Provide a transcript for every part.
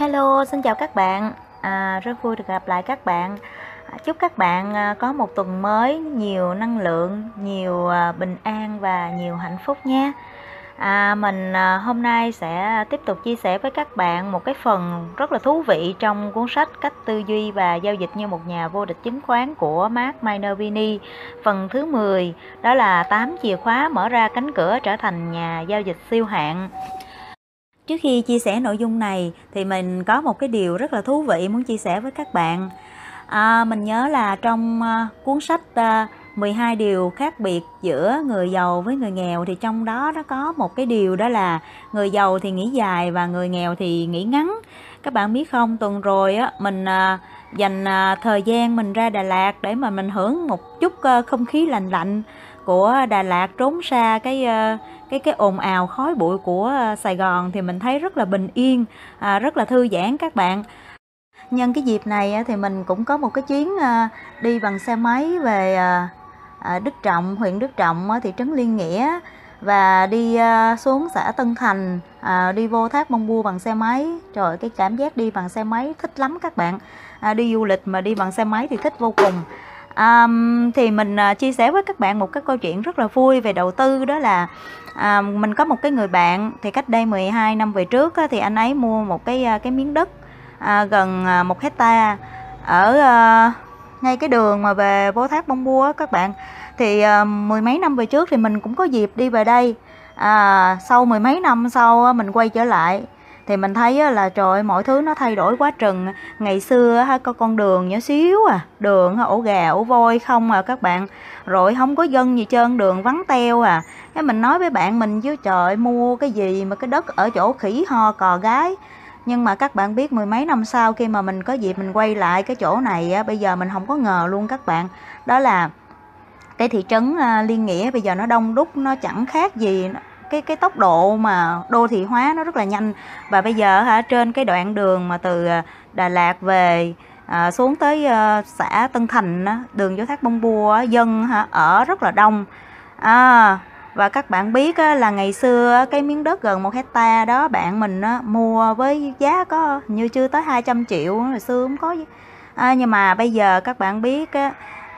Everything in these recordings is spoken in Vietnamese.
Hello, xin chào các bạn. À, rất vui được gặp lại các bạn. À, chúc các bạn à, có một tuần mới nhiều năng lượng, nhiều à, bình an và nhiều hạnh phúc nhé. À, mình hôm nay sẽ tiếp tục chia sẻ với các bạn một cái phần rất là thú vị trong cuốn sách Cách tư duy và giao dịch như một nhà vô địch chứng khoán của Mark Minervini. Phần thứ 10 đó là 8 chìa khóa mở ra cánh cửa trở thành nhà giao dịch siêu hạng. Trước khi chia sẻ nội dung này thì mình có một cái điều rất là thú vị muốn chia sẻ với các bạn. À, mình nhớ là trong uh, cuốn sách à, uh, 12 điều khác biệt giữa người giàu với người nghèo thì trong đó nó có một cái điều đó là người giàu thì nghĩ dài và người nghèo thì nghĩ ngắn. Các bạn biết không, tuần rồi á mình à, dành thời gian mình ra Đà Lạt để mà mình hưởng một chút không khí lành lạnh của Đà Lạt trốn xa cái cái cái ồn ào khói bụi của ờ, Sài Gòn thì mình thấy rất là bình yên, à, rất là thư giãn các bạn. Nhân cái dịp này thì mình cũng có một cái chuyến ờ, đi bằng xe máy về ờ, à, Đức Trọng, huyện Đức Trọng, thị trấn Liên Nghĩa và đi xuống xã Tân Thành, à, đi vô thác Mông Bua bằng xe máy. Trời cái cảm giác đi bằng xe máy thích lắm các bạn. À, đi du lịch mà đi bằng xe máy thì thích vô cùng. Um, thì mình uh, chia sẻ với các bạn một cái câu chuyện rất là vui về đầu tư đó là uh, mình có một cái người bạn thì cách đây 12 năm về trước uh, thì anh ấy mua một cái ờ, cái miếng đất uh, gần một hecta ở uh, ngay cái đường mà về vô thác bông bua các bạn. Thì uh, mười mấy năm về trước thì mình cũng có dịp đi về đây. À, sau mười mấy năm sau mình quay trở lại thì mình thấy là trời ơi, mọi thứ nó thay đổi quá trừng ngày xưa có con đường nhỏ xíu à đường ổ gà ổ voi không à các bạn. Rồi không có dân gì trơn đường vắng teo à. Cái mình nói với bạn mình chứ trời mua cái gì mà cái đất ở chỗ khỉ ho cò gái. Nhưng mà các bạn biết mười mấy năm sau khi mà mình có dịp mình quay lại cái chỗ này á, bây giờ mình không có ngờ luôn các bạn. Đó là cái thị trấn à, Liên Nghĩa bây giờ nó đông đúc nó chẳng khác gì cái cái tốc độ mà đô thị hóa nó rất là nhanh. Và bây giờ hả trên cái đoạn đường mà từ à, Đà Lạt về à, xuống tới à, xã Tân Thành á, đường vô thác bông bua dân hả, ở rất là đông. À, và các bạn biết á, là ngày xưa cái miếng đất gần một hecta đó bạn mình á, mua với giá có như chưa tới 200 triệu hồi xưa không có à, nhưng mà bây giờ các bạn biết á,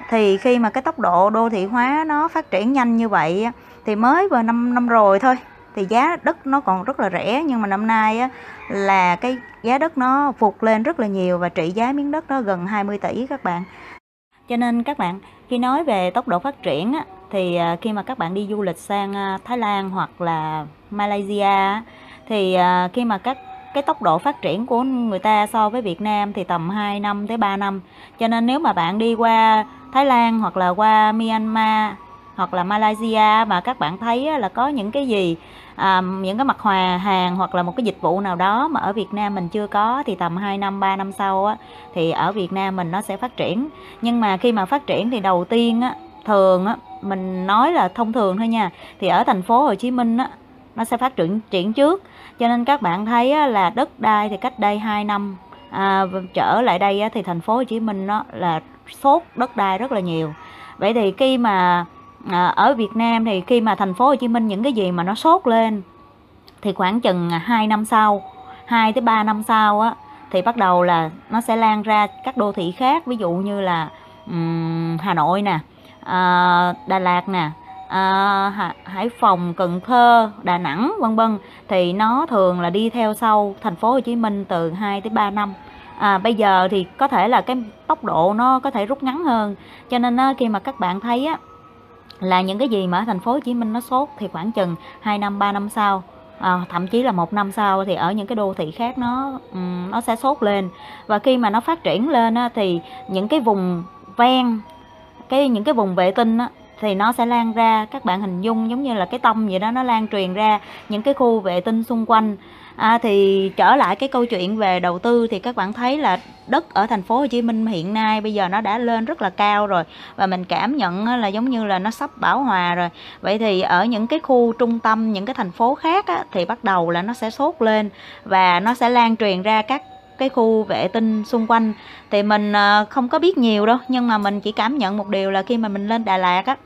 thì khi mà cái tốc độ đô thị hóa nó phát triển nhanh như vậy á, thì mới vừa năm năm rồi thôi thì giá đất nó còn rất là rẻ nhưng mà năm nay á, là cái giá đất nó vụt lên rất là nhiều và trị giá miếng đất nó gần 20 tỷ các bạn cho nên các bạn khi nói về tốc độ phát triển á, thì à, khi mà các bạn đi du lịch sang à, Thái Lan hoặc là Malaysia thì à, khi mà các cái tốc độ phát triển của người ta so với Việt Nam thì tầm 2 năm tới 3 năm. Cho nên nếu mà bạn đi qua Thái Lan hoặc là qua Myanmar hoặc là Malaysia mà các bạn thấy là có những cái gì à, những cái mặt hòa hàng hoặc là một cái dịch vụ nào đó mà ở Việt Nam mình chưa có thì tầm 2 năm 3 năm sau á, thì ở Việt Nam mình nó sẽ phát triển. Nhưng mà khi mà phát triển thì đầu tiên á, thường á, mình nói là thông thường thôi nha thì ở thành phố Hồ Chí Minh á, nó sẽ phát triển triển trước. Cho nên các bạn thấy á, là đất đai thì cách đây 2 năm à, trở lại đây á, thì thành phố Hồ Chí Minh nó là sốt đất đai rất là nhiều. Vậy thì khi mà à, ở Việt Nam thì khi mà thành phố Hồ Chí Minh những cái gì mà nó sốt lên thì khoảng chừng à, 2 năm sau 2 tới 3 năm sau á thì bắt đầu là nó sẽ lan ra các đô thị khác ví dụ như là um, Hà Nội nè à, Đà Lạt nè à, Hải Phòng, Cần Thơ, Đà Nẵng vân vân thì nó thường là đi theo sau thành phố Hồ Chí Minh từ 2 tới 3 năm. À, bây giờ thì có thể là cái tốc độ nó có thể rút ngắn hơn. Cho nên á, khi mà các bạn thấy á là những cái gì mà ở thành phố Hồ Chí Minh nó sốt thì khoảng chừng 2 năm 3 năm sau à, thậm chí là một năm sau thì ở những cái đô thị khác nó um, nó sẽ sốt lên. Và khi mà nó phát triển lên á, thì những cái vùng ven cái những cái vùng vệ tinh á, thì nó sẽ lan ra. Các bạn hình dung giống như là cái tông vậy đó nó lan truyền ra những cái khu vệ tinh xung quanh à, thì trở lại cái câu chuyện về đầu tư thì các bạn thấy là đất ở thành phố Hồ Chí Minh hiện nay bây giờ nó đã lên rất là cao rồi. Và mình cảm nhận là giống như là nó sắp bảo hòa rồi. Vậy thì ở những cái khu trung tâm những cái thành phố khác á, thì bắt đầu là nó sẽ sốt lên và nó sẽ lan truyền ra các cái khu vệ tinh xung quanh. Thì mình ờ, không có biết nhiều đâu nhưng mà mình chỉ cảm nhận một điều là khi mà mình lên Đà Lạt á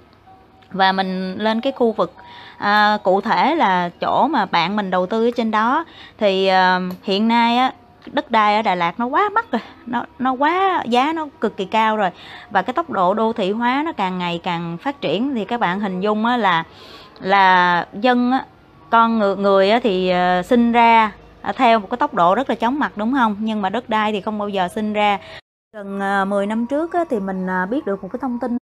và mình lên cái khu vực à, cụ thể là chỗ mà bạn mình đầu tư ở trên đó thì à, hiện nay á đất đai ở Đà Lạt nó quá mắc rồi nó nó quá giá nó cực kỳ cao rồi. Và cái tốc độ đô thị hóa nó càng ngày càng phát triển thì các bạn hình dung á, là là dân á, con người, người á, thì uh, sinh ra à, theo một cái tốc độ rất là chóng mặt đúng không? Nhưng mà đất đai thì không bao giờ sinh ra. Gần ờ, uh, 10 năm trước á, thì mình uh, biết được một cái thông tin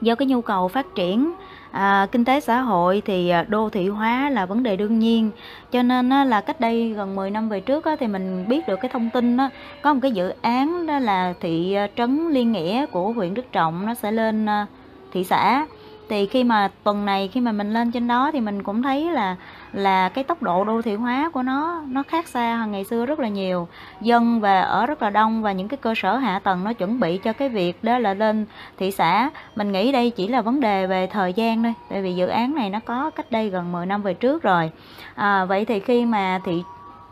do cái nhu cầu phát triển à, kinh tế xã hội thì à, đô thị hóa là vấn đề đương nhiên. Cho nên á, là cách đây gần 10 năm về trước á, thì mình biết được cái thông tin đó, có một cái dự án đó là thị à, trấn liên nghĩa của huyện đức trọng nó sẽ lên à, thị xã. Thì khi mà tuần này khi mà mình lên trên đó thì mình cũng thấy là là cái tốc độ đô thị hóa của nó nó khác xa hơn ngày xưa rất là nhiều. Dân và ở rất là đông và những cái cơ sở hạ tầng nó chuẩn bị cho cái việc đó là lên thị xã. Mình nghĩ đây chỉ là vấn đề về thời gian thôi tại vì dự án này nó có cách đây gần 10 năm về trước rồi. À, vậy thì khi mà thị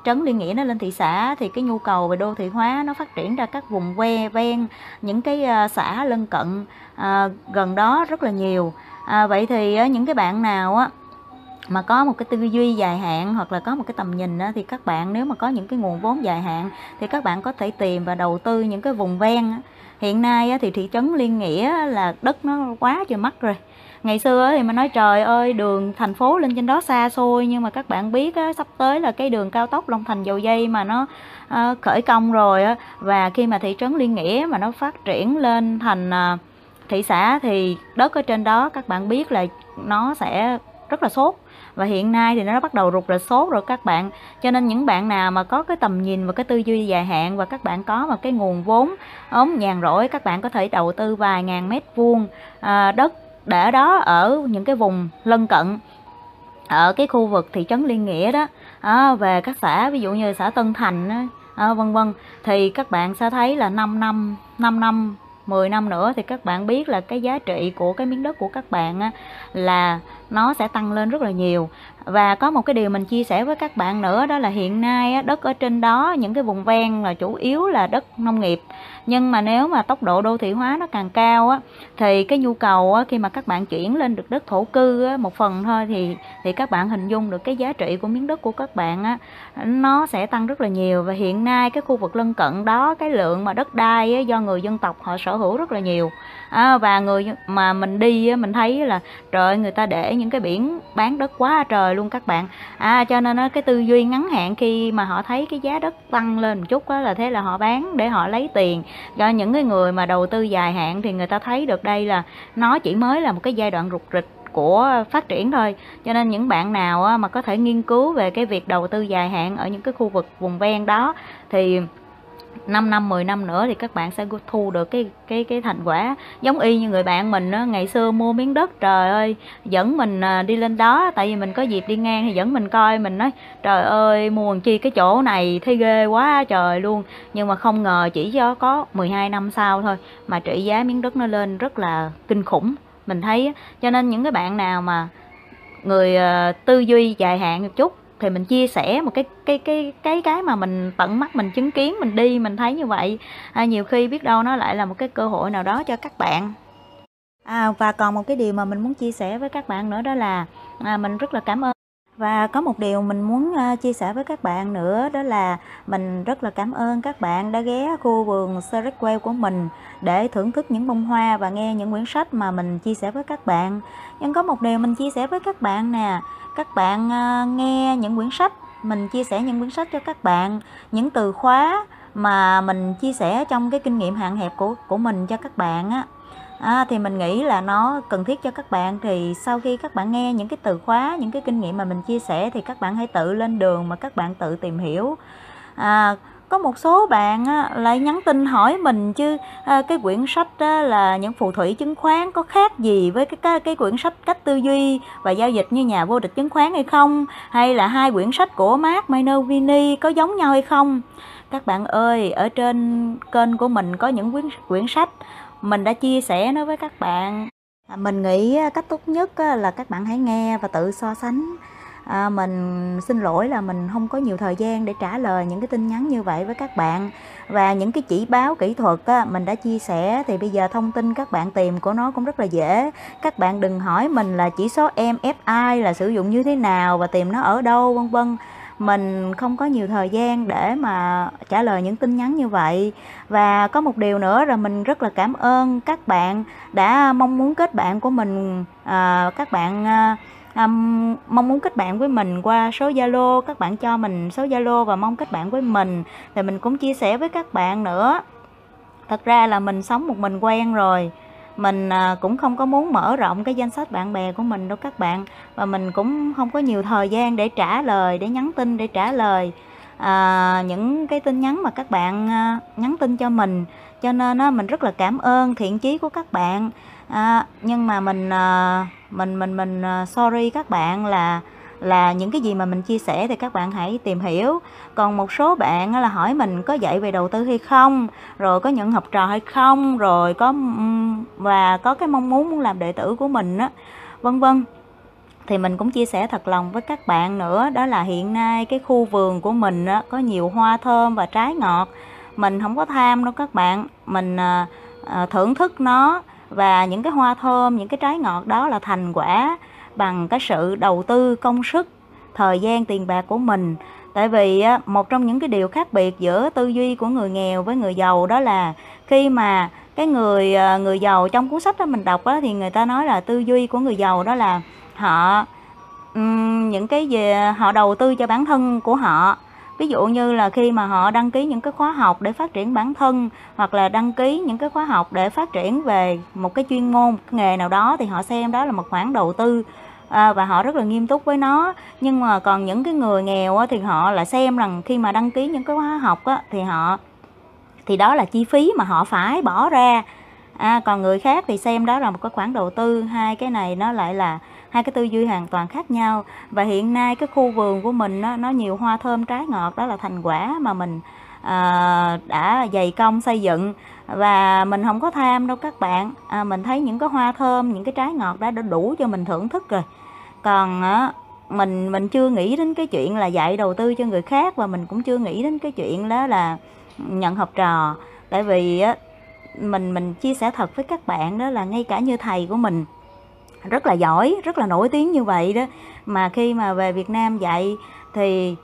trấn liên nghĩa nó lên thị xã thì cái nhu cầu về đô thị hóa nó phát triển ra các vùng que ven những cái ờ, xã lân cận à, gần đó rất là nhiều. À, vậy thì ờ, những cái bạn nào á mà có một cái tư duy dài hạn hoặc là có một cái tầm nhìn đó, thì các bạn nếu mà có những cái nguồn vốn dài hạn thì các bạn có thể tìm và đầu tư những cái vùng ven hiện nay thì thị trấn liên nghĩa là đất nó quá trời mắc rồi. Ngày xưa thì mình nói trời ơi đường thành phố lên trên đó xa xôi nhưng mà các bạn biết á, sắp tới là cái đường cao tốc Long Thành dầu dây mà nó uh, khởi công rồi á, và khi mà thị trấn Liên Nghĩa mà nó phát triển lên thành uh, thị xã thì đất ở trên đó các bạn biết là nó sẽ rất là sốt và hiện nay thì nó bắt đầu rụt rồi sốt rồi các bạn. Cho nên những bạn nào mà có cái tầm nhìn và cái tư duy dài hạn và các bạn có một cái nguồn vốn ống nhàn rỗi các bạn có thể đầu tư vài ngàn mét vuông à, đất để đó ở những cái vùng lân cận ở cái khu vực thị trấn liên nghĩa đó à, về các xã ví dụ như xã Tân Thành à, vân vân. Thì các bạn sẽ thấy là 5 năm 5 năm 10 năm nữa thì các bạn biết là cái giá trị của cái miếng đất của các bạn á, là nó sẽ tăng lên rất là nhiều. Và có một cái điều mình chia sẻ với các bạn nữa đó là hiện nay á, đất ở trên đó những cái vùng ven là chủ yếu là đất nông nghiệp nhưng mà nếu mà tốc độ đô thị hóa nó càng cao á thì cái nhu cầu á, khi mà các bạn chuyển lên được đất thổ cư á, một phần thôi thì thì các bạn hình dung được cái giá trị của miếng đất của các bạn á nó sẽ tăng rất là nhiều. Và hiện nay cái khu vực lân cận đó cái lượng mà đất đai á, do người dân tộc họ sở hữu rất là nhiều à, và người mà mình đi mình thấy là trời người ta để những cái biển bán đất quá trời luôn các bạn. À cho nên cái tư duy ngắn hạn khi mà họ thấy cái giá đất tăng lên một chút đó là thế là họ bán để họ lấy tiền. Cho những cái người mà đầu tư dài hạn thì người ta thấy được đây là nó chỉ mới là một cái giai đoạn rụt rịch của phát triển thôi. Cho nên những bạn nào mà có thể nghiên cứu về cái việc đầu tư dài hạn ở những cái khu vực vùng ven đó thì 5 năm 10 năm nữa thì các bạn sẽ thu được cái cái cái thành quả. Giống y như người bạn mình á, ngày xưa mua miếng đất trời ơi dẫn mình à, đi lên đó tại vì mình có dịp đi ngang thì dẫn mình coi mình nói trời ơi mua chi cái chỗ này thấy ghê quá trời luôn. Nhưng mà không ngờ chỉ cho có 12 năm sau thôi mà trị giá miếng đất nó lên rất là kinh khủng. Mình thấy cho nên những cái bạn nào mà người à, tư duy dài hạn một chút thì mình chia sẻ một cái cái cái cái cái mà mình tận mắt mình chứng kiến mình đi mình thấy như vậy. À, nhiều khi biết đâu nó lại là một cái cơ hội nào đó cho các bạn. À, và còn một cái điều mà mình muốn chia sẻ với các bạn nữa đó là à, mình rất là cảm ơn và có một điều mình muốn chia sẻ với các bạn nữa đó là mình rất là cảm ơn các bạn đã ghé khu vườn Serequel của mình để thưởng thức những bông hoa và nghe những quyển sách mà mình chia sẻ với các bạn. Nhưng có một điều mình chia sẻ với các bạn nè, các bạn nghe những quyển sách, mình chia sẻ những quyển sách cho các bạn, những từ khóa mà mình chia sẻ trong cái kinh nghiệm hạn hẹp của của mình cho các bạn á à, thì mình nghĩ là nó cần thiết cho các bạn. Thì sau khi các bạn nghe những cái từ khóa những cái kinh nghiệm mà mình chia sẻ thì các bạn hãy tự lên đường mà các bạn tự tìm hiểu. À, có một số bạn á, lại nhắn tin hỏi mình chứ à, cái quyển sách á, là những phù thủy chứng khoán có khác gì với cái, cái cái quyển sách cách tư duy và giao dịch như nhà vô địch chứng khoán hay không? Hay là hai quyển sách của Mark Minervini có giống nhau hay không? Các bạn ơi ở trên kênh của mình có những quyển quyển sách mình đã chia sẻ nó với các bạn. À, mình nghĩ cách tốt nhất là các bạn hãy nghe và tự so sánh. À, mình xin lỗi là mình không có nhiều thời gian để trả lời những cái tin nhắn như vậy với các bạn. Và những cái chỉ báo kỹ thuật á, mình đã chia sẻ thì bây giờ thông tin các bạn tìm của nó cũng rất là dễ. Các bạn đừng hỏi mình là chỉ số MFI là sử dụng như thế nào và tìm nó ở đâu vân vân mình không có nhiều thời gian để mà trả lời những tin nhắn như vậy. Và có một điều nữa là mình rất là cảm ơn các bạn đã mong muốn kết bạn của mình à, các bạn à, um, mong muốn kết bạn với mình qua số Zalo các bạn cho mình số Zalo và mong kết bạn với mình. Thì mình cũng chia sẻ với các bạn nữa. Thật ra là mình sống một mình quen rồi mình à, cũng không có muốn mở rộng cái danh sách bạn bè của mình đâu các bạn. Và mình cũng không có nhiều thời gian để trả lời để nhắn tin để trả lời à, những cái tin nhắn mà các bạn à, nhắn tin cho mình. Cho nên á, mình rất là cảm ơn thiện chí của các bạn. À, nhưng mà mình à, mình mình mình sorry các bạn là là những cái gì mà mình chia sẻ thì các bạn hãy tìm hiểu. Còn một số bạn là hỏi mình có dạy về đầu tư hay không rồi có nhận học trò hay không rồi có và có cái mong muốn muốn làm đệ tử của mình á vân vân. Thì mình cũng chia sẻ thật lòng với các bạn nữa đó là hiện nay cái khu vườn của mình á, có nhiều hoa thơm và trái ngọt. Mình không có tham đâu các bạn mình à, à, thưởng thức nó và những cái hoa thơm những cái trái ngọt đó là thành quả bằng cái sự đầu tư công sức thời gian tiền bạc của mình. Tại vì một trong những cái điều khác biệt giữa tư duy của người nghèo với người giàu đó là khi mà cái người à, người giàu trong cuốn sách đó mình đọc đó, thì người ta nói là tư duy của người giàu đó là họ những cái gì họ đầu tư cho bản thân của họ ví dụ như là khi mà họ đăng ký những cái khóa học để phát triển bản thân hoặc là đăng ký những cái khóa học để phát triển về một cái chuyên môn nghề nào đó thì họ xem đó là một khoản đầu tư à, và họ rất là nghiêm túc với nó. Nhưng mà còn những cái người nghèo á, thì họ lại xem rằng khi mà đăng ký những cái khóa học á, thì họ thì đó là chi phí mà họ phải bỏ ra. À, còn người khác thì xem đó là một cái khoản đầu tư hai cái này nó lại là hai cái tư duy hoàn toàn khác nhau. Và hiện nay cái khu vườn của mình nó, nó nhiều hoa thơm trái ngọt đó là thành quả mà mình à, đã dày công xây dựng. Và mình không có tham đâu các bạn. À, mình thấy những cái hoa thơm những cái trái ngọt đó đã đủ cho mình thưởng thức rồi. Còn à, mình mình chưa nghĩ đến cái chuyện là dạy đầu tư cho người khác và mình cũng chưa nghĩ đến cái chuyện đó là nhận học trò. Tại vì á mình mình chia sẻ thật với các bạn đó là ngay cả như thầy của mình rất là giỏi rất là nổi tiếng như vậy đó. Mà khi mà về Việt Nam dạy thì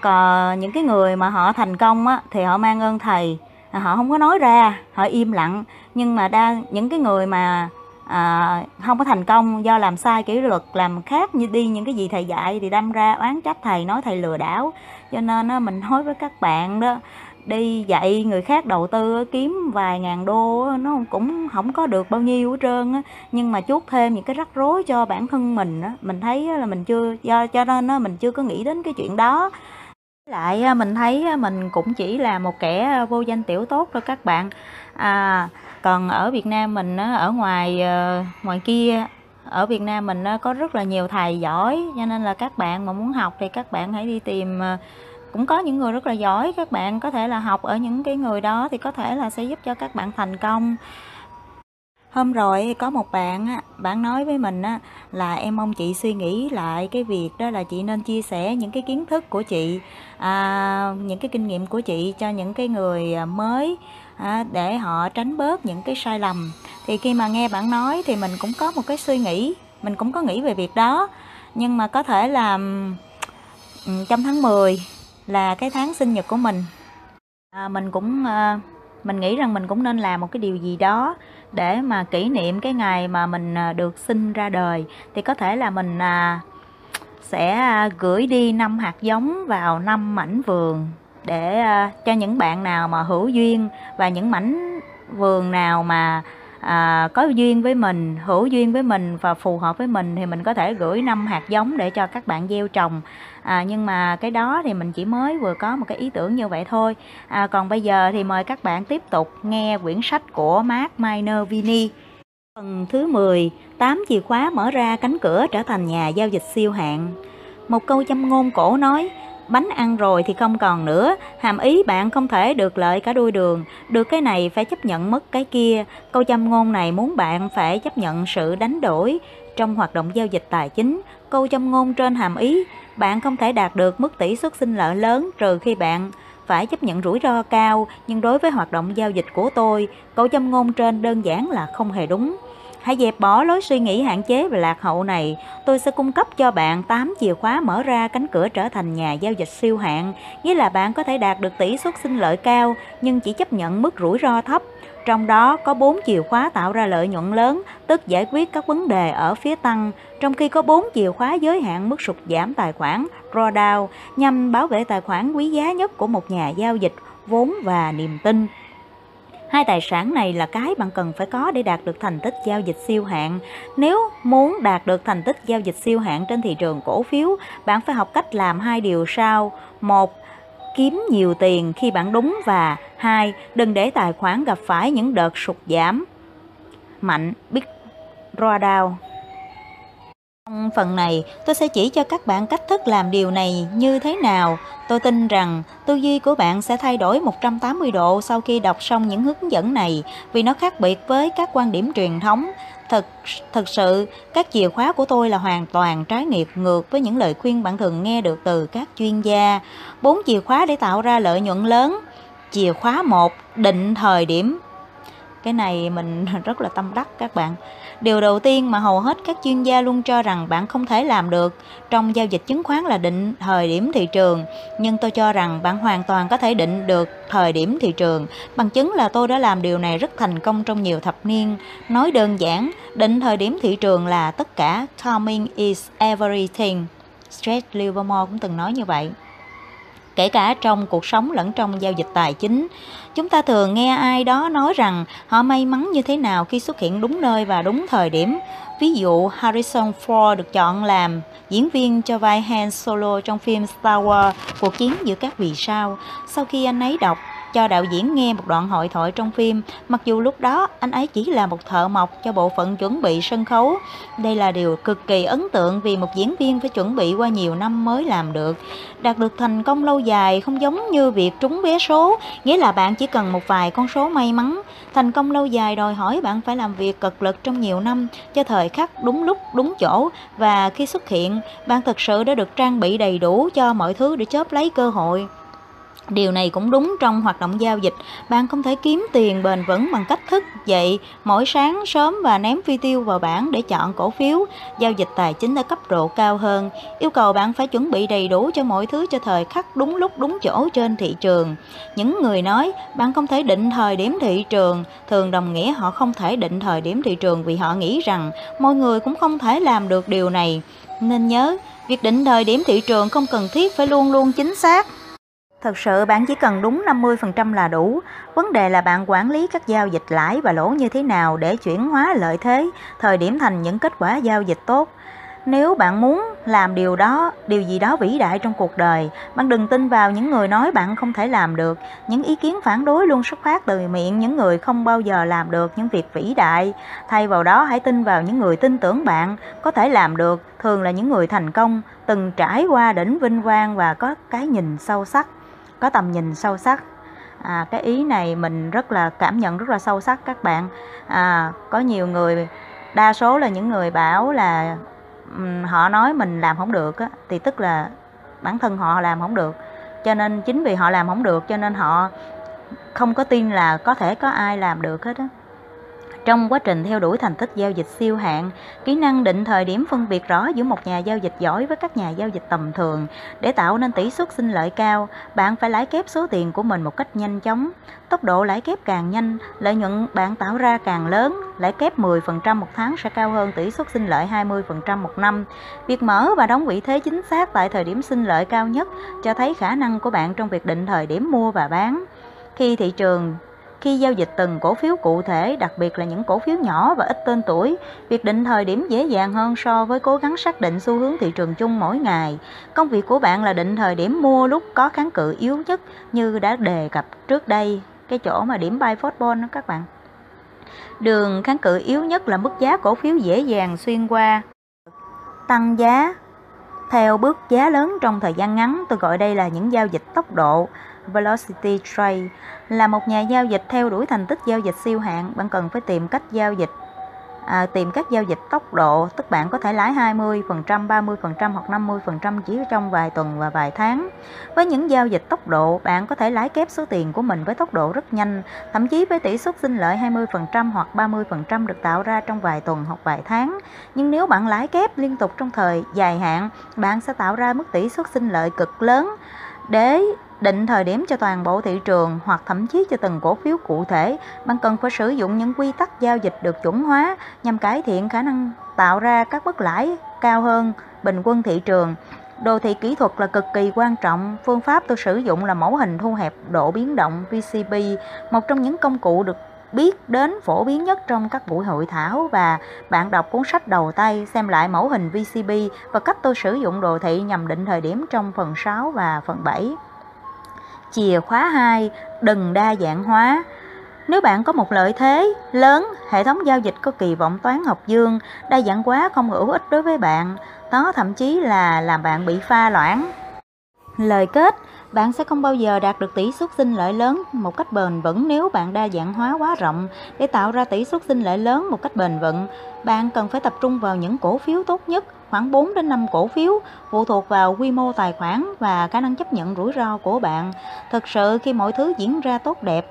còn những cái người mà họ thành công á thì họ mang ơn thầy. À, họ không có nói ra họ im lặng. Nhưng mà đa những cái người mà à, không có thành công do làm sai kỷ luật làm khác như đi những cái gì thầy dạy thì đâm ra oán trách thầy nói thầy lừa đảo. Cho nên á, mình nói với các bạn đó đi dạy người khác đầu tư, kiếm vài ngàn đô nó cũng không có được bao nhiêu hết trơn á. Nhưng mà chuốt thêm những cái rắc rối cho bản thân mình á, mình thấy là mình chưa, do, cho nên á mình chưa có nghĩ đến cái chuyện đó. Lại mình thấy mình cũng chỉ là một kẻ à, vô danh tiểu tốt thôi các bạn. À còn ở Việt Nam mình ở ngoài ờ, ngoài kia ở Việt Nam mình có rất là nhiều thầy giỏi, cho nên là các bạn mà muốn học thì các bạn hãy đi tìm ờ, cũng có những người rất là giỏi các bạn có thể là học ở những cái người đó thì có thể là sẽ giúp cho các bạn thành công. Hôm rồi có một bạn á bạn nói với mình á là em mong chị suy nghĩ lại cái việc đó là chị nên chia sẻ những cái kiến thức của chị à, những cái kinh nghiệm của chị cho những cái người à, mới à, để họ tránh bớt những cái sai lầm. Thì khi mà nghe bạn nói thì mình cũng có một cái suy nghĩ mình cũng có nghĩ về việc đó. Nhưng mà có thể là trong tháng 10 là cái tháng sinh nhật của mình. À, mình cũng à, mình nghĩ rằng mình cũng nên làm một cái điều gì đó để mà kỷ niệm cái ngày mà mình à, được sinh ra đời. Thì có thể là mình à, sẽ à, gửi đi năm hạt giống vào năm mảnh vườn để à, cho những bạn nào mà hữu duyên và những mảnh vườn nào mà à, có duyên với mình hữu duyên với mình và phù hợp với mình thì mình có thể gửi năm hạt giống để cho các bạn gieo trồng à, nhưng mà cái đó thì mình chỉ mới vừa có một cái ý tưởng như vậy thôi. À, còn bây giờ thì mời các bạn tiếp tục nghe quyển sách của Mark Miner Vini. Phần thứ 10 tám chìa khóa mở ra cánh cửa trở thành nhà giao dịch siêu hạng. Một câu châm ngôn cổ nói bánh ăn rồi thì không còn nữa hàm ý bạn không thể được lợi cả đuôi đường. Được cái này phải chấp nhận mất cái kia. Câu châm ngôn này muốn bạn phải chấp nhận sự đánh đổi trong hoạt động giao dịch tài chính câu châm ngôn trên hàm ý bạn không thể đạt được mức tỷ suất sinh lợi lớn trừ khi bạn phải chấp nhận rủi ro cao nhưng đối với hoạt động giao dịch của tôi câu châm ngôn trên đơn giản là không hề đúng Hãy dẹp bỏ lối suy nghĩ hạn chế và lạc hậu này. Tôi sẽ cung cấp cho bạn 8 chìa khóa mở ra cánh cửa trở thành nhà giao dịch siêu hạng, nghĩa là bạn có thể đạt được tỷ suất sinh lợi cao nhưng chỉ chấp nhận mức rủi ro thấp. Trong đó có 4 chìa khóa tạo ra lợi nhuận lớn, tức giải quyết các vấn đề ở phía tăng, trong khi có 4 chìa khóa giới hạn mức sụt giảm tài khoản, drawdown, nhằm bảo vệ tài khoản quý giá nhất của một nhà giao dịch, vốn và niềm tin. Hai tài sản này là cái bạn cần phải có để đạt được thành tích giao dịch siêu hạng. Nếu muốn đạt được thành tích giao dịch siêu hạng trên thị trường cổ phiếu, bạn phải học cách làm hai điều sau. Một, kiếm nhiều tiền khi bạn đúng và hai, đừng để tài khoản gặp phải những đợt sụt giảm mạnh, big drawdown. Trong phần này, tôi sẽ chỉ cho các bạn cách thức làm điều này như thế nào. Tôi tin rằng tư duy của bạn sẽ thay đổi 180 độ sau khi đọc xong những hướng dẫn này vì nó khác biệt với các quan điểm truyền thống thật thật sự, các chìa khóa của tôi là hoàn toàn trái nghiệp ngược với những lời khuyên bạn thường nghe được từ các chuyên gia. Bốn chìa khóa để tạo ra lợi nhuận lớn. Chìa khóa 1, định thời điểm. Cái này mình rất là tâm đắc các bạn. Điều đầu tiên mà hầu hết các chuyên gia luôn cho rằng bạn không thể làm được trong giao dịch chứng khoán là định thời điểm thị trường, nhưng tôi cho rằng bạn hoàn toàn có thể định được thời điểm thị trường. Bằng chứng là tôi đã làm điều này rất thành công trong nhiều thập niên. Nói đơn giản, định thời điểm thị trường là tất cả, timing is everything. Stretch Livermore cũng từng nói như vậy kể cả trong cuộc sống lẫn trong giao dịch tài chính. Chúng ta thường nghe ai đó nói rằng họ may mắn như thế nào khi xuất hiện đúng nơi và đúng thời điểm. Ví dụ, Harrison Ford được chọn làm diễn viên cho vai Han Solo trong phim Star Wars Cuộc chiến giữa các vì sao. Sau khi anh ấy đọc cho đạo diễn nghe một đoạn hội thoại trong phim, mặc dù lúc đó anh ấy chỉ là một thợ mộc cho bộ phận chuẩn bị sân khấu. Đây là điều cực kỳ ấn tượng vì một diễn viên phải chuẩn bị qua nhiều năm mới làm được. Đạt được thành công lâu dài không giống như việc trúng vé số, nghĩa là bạn chỉ cần một vài con số may mắn. Thành công lâu dài đòi hỏi bạn phải làm việc cực lực trong nhiều năm cho thời khắc đúng lúc, đúng chỗ và khi xuất hiện, bạn thực sự đã được trang bị đầy đủ cho mọi thứ để chớp lấy cơ hội. Điều này cũng đúng trong hoạt động giao dịch, bạn không thể kiếm tiền bền vững bằng cách thức dậy mỗi sáng sớm và ném phi tiêu vào bảng để chọn cổ phiếu. Giao dịch tài chính ở cấp độ cao hơn, yêu cầu bạn phải chuẩn bị đầy đủ cho mọi thứ cho thời khắc đúng lúc đúng chỗ trên thị trường. Những người nói bạn không thể định thời điểm thị trường, thường đồng nghĩa họ không thể định thời điểm thị trường vì họ nghĩ rằng mọi người cũng không thể làm được điều này. Nên nhớ, việc định thời điểm thị trường không cần thiết phải luôn luôn chính xác. Thật sự bạn chỉ cần đúng 50% là đủ. Vấn đề là bạn quản lý các giao dịch lãi và lỗ như thế nào để chuyển hóa lợi thế, thời điểm thành những kết quả giao dịch tốt. Nếu bạn muốn làm điều đó, điều gì đó vĩ đại trong cuộc đời, bạn đừng tin vào những người nói bạn không thể làm được. Những ý kiến phản đối luôn xuất phát từ miệng những người không bao giờ làm được những việc vĩ đại. Thay vào đó hãy tin vào những người tin tưởng bạn có thể làm được, thường là những người thành công, từng trải qua đỉnh vinh quang và có cái nhìn sâu sắc có tầm nhìn sâu sắc. À, cái ý này mình rất là cảm nhận rất là sâu sắc các bạn. À, có nhiều người đa số là những người bảo là um, họ nói mình làm không được á, thì tức là bản thân họ làm không được. Cho nên chính vì họ làm không được cho nên họ không có tin là có thể có ai làm được hết á trong quá trình theo đuổi thành tích giao dịch siêu hạng, kỹ năng định thời điểm phân biệt rõ giữa một nhà giao dịch giỏi với các nhà giao dịch tầm thường để tạo nên tỷ suất sinh lợi cao, bạn phải lãi kép số tiền của mình một cách nhanh chóng. Tốc độ lãi kép càng nhanh, lợi nhuận bạn tạo ra càng lớn, lãi kép 10% một tháng sẽ cao hơn tỷ suất sinh lợi 20% một năm. Việc mở và đóng vị thế chính xác tại thời điểm sinh lợi cao nhất cho thấy khả năng của bạn trong việc định thời điểm mua và bán. Khi thị trường khi giao dịch từng cổ phiếu cụ thể, đặc biệt là những cổ phiếu nhỏ và ít tên tuổi, việc định thời điểm dễ dàng hơn so với cố gắng xác định xu hướng thị trường chung mỗi ngày. Công việc của bạn là định thời điểm mua lúc có kháng cự yếu nhất như đã đề cập trước đây, cái chỗ mà điểm buy football đó các bạn. Đường kháng cự yếu nhất là mức giá cổ phiếu dễ dàng xuyên qua. Tăng giá theo bước giá lớn trong thời gian ngắn, tôi gọi đây là những giao dịch tốc độ Velocity Trade là một nhà giao dịch theo đuổi thành tích giao dịch siêu hạng, bạn cần phải tìm cách giao dịch à, tìm các giao dịch tốc độ, tức bạn có thể lãi 20%, 30% hoặc 50% chỉ trong vài tuần và vài tháng. Với những giao dịch tốc độ, bạn có thể lãi kép số tiền của mình với tốc độ rất nhanh, thậm chí với tỷ suất sinh lợi 20% hoặc 30% được tạo ra trong vài tuần hoặc vài tháng. Nhưng nếu bạn lãi kép liên tục trong thời dài hạn, bạn sẽ tạo ra mức tỷ suất sinh lợi cực lớn để định thời điểm cho toàn bộ thị trường hoặc thậm chí cho từng cổ phiếu cụ thể, bạn cần phải sử dụng những quy tắc giao dịch được chuẩn hóa nhằm cải thiện khả năng tạo ra các mức lãi cao hơn bình quân thị trường. Đồ thị kỹ thuật là cực kỳ quan trọng. Phương pháp tôi sử dụng là mẫu hình thu hẹp độ biến động VCB, một trong những công cụ được biết đến phổ biến nhất trong các buổi hội thảo và bạn đọc cuốn sách đầu tay xem lại mẫu hình VCB và cách tôi sử dụng đồ thị nhằm định thời điểm trong phần 6 và phần 7. Chìa khóa 2, đừng đa dạng hóa. Nếu bạn có một lợi thế lớn, hệ thống giao dịch có kỳ vọng toán học dương, đa dạng hóa không hữu ích đối với bạn, đó thậm chí là làm bạn bị pha loãng. Lời kết, bạn sẽ không bao giờ đạt được tỷ suất sinh lợi lớn một cách bền vững nếu bạn đa dạng hóa quá rộng. Để tạo ra tỷ suất sinh lợi lớn một cách bền vững, bạn cần phải tập trung vào những cổ phiếu tốt nhất, khoảng 4 đến 5 cổ phiếu, phụ thuộc vào quy mô tài khoản và khả năng chấp nhận rủi ro của bạn. Thực sự khi mọi thứ diễn ra tốt đẹp,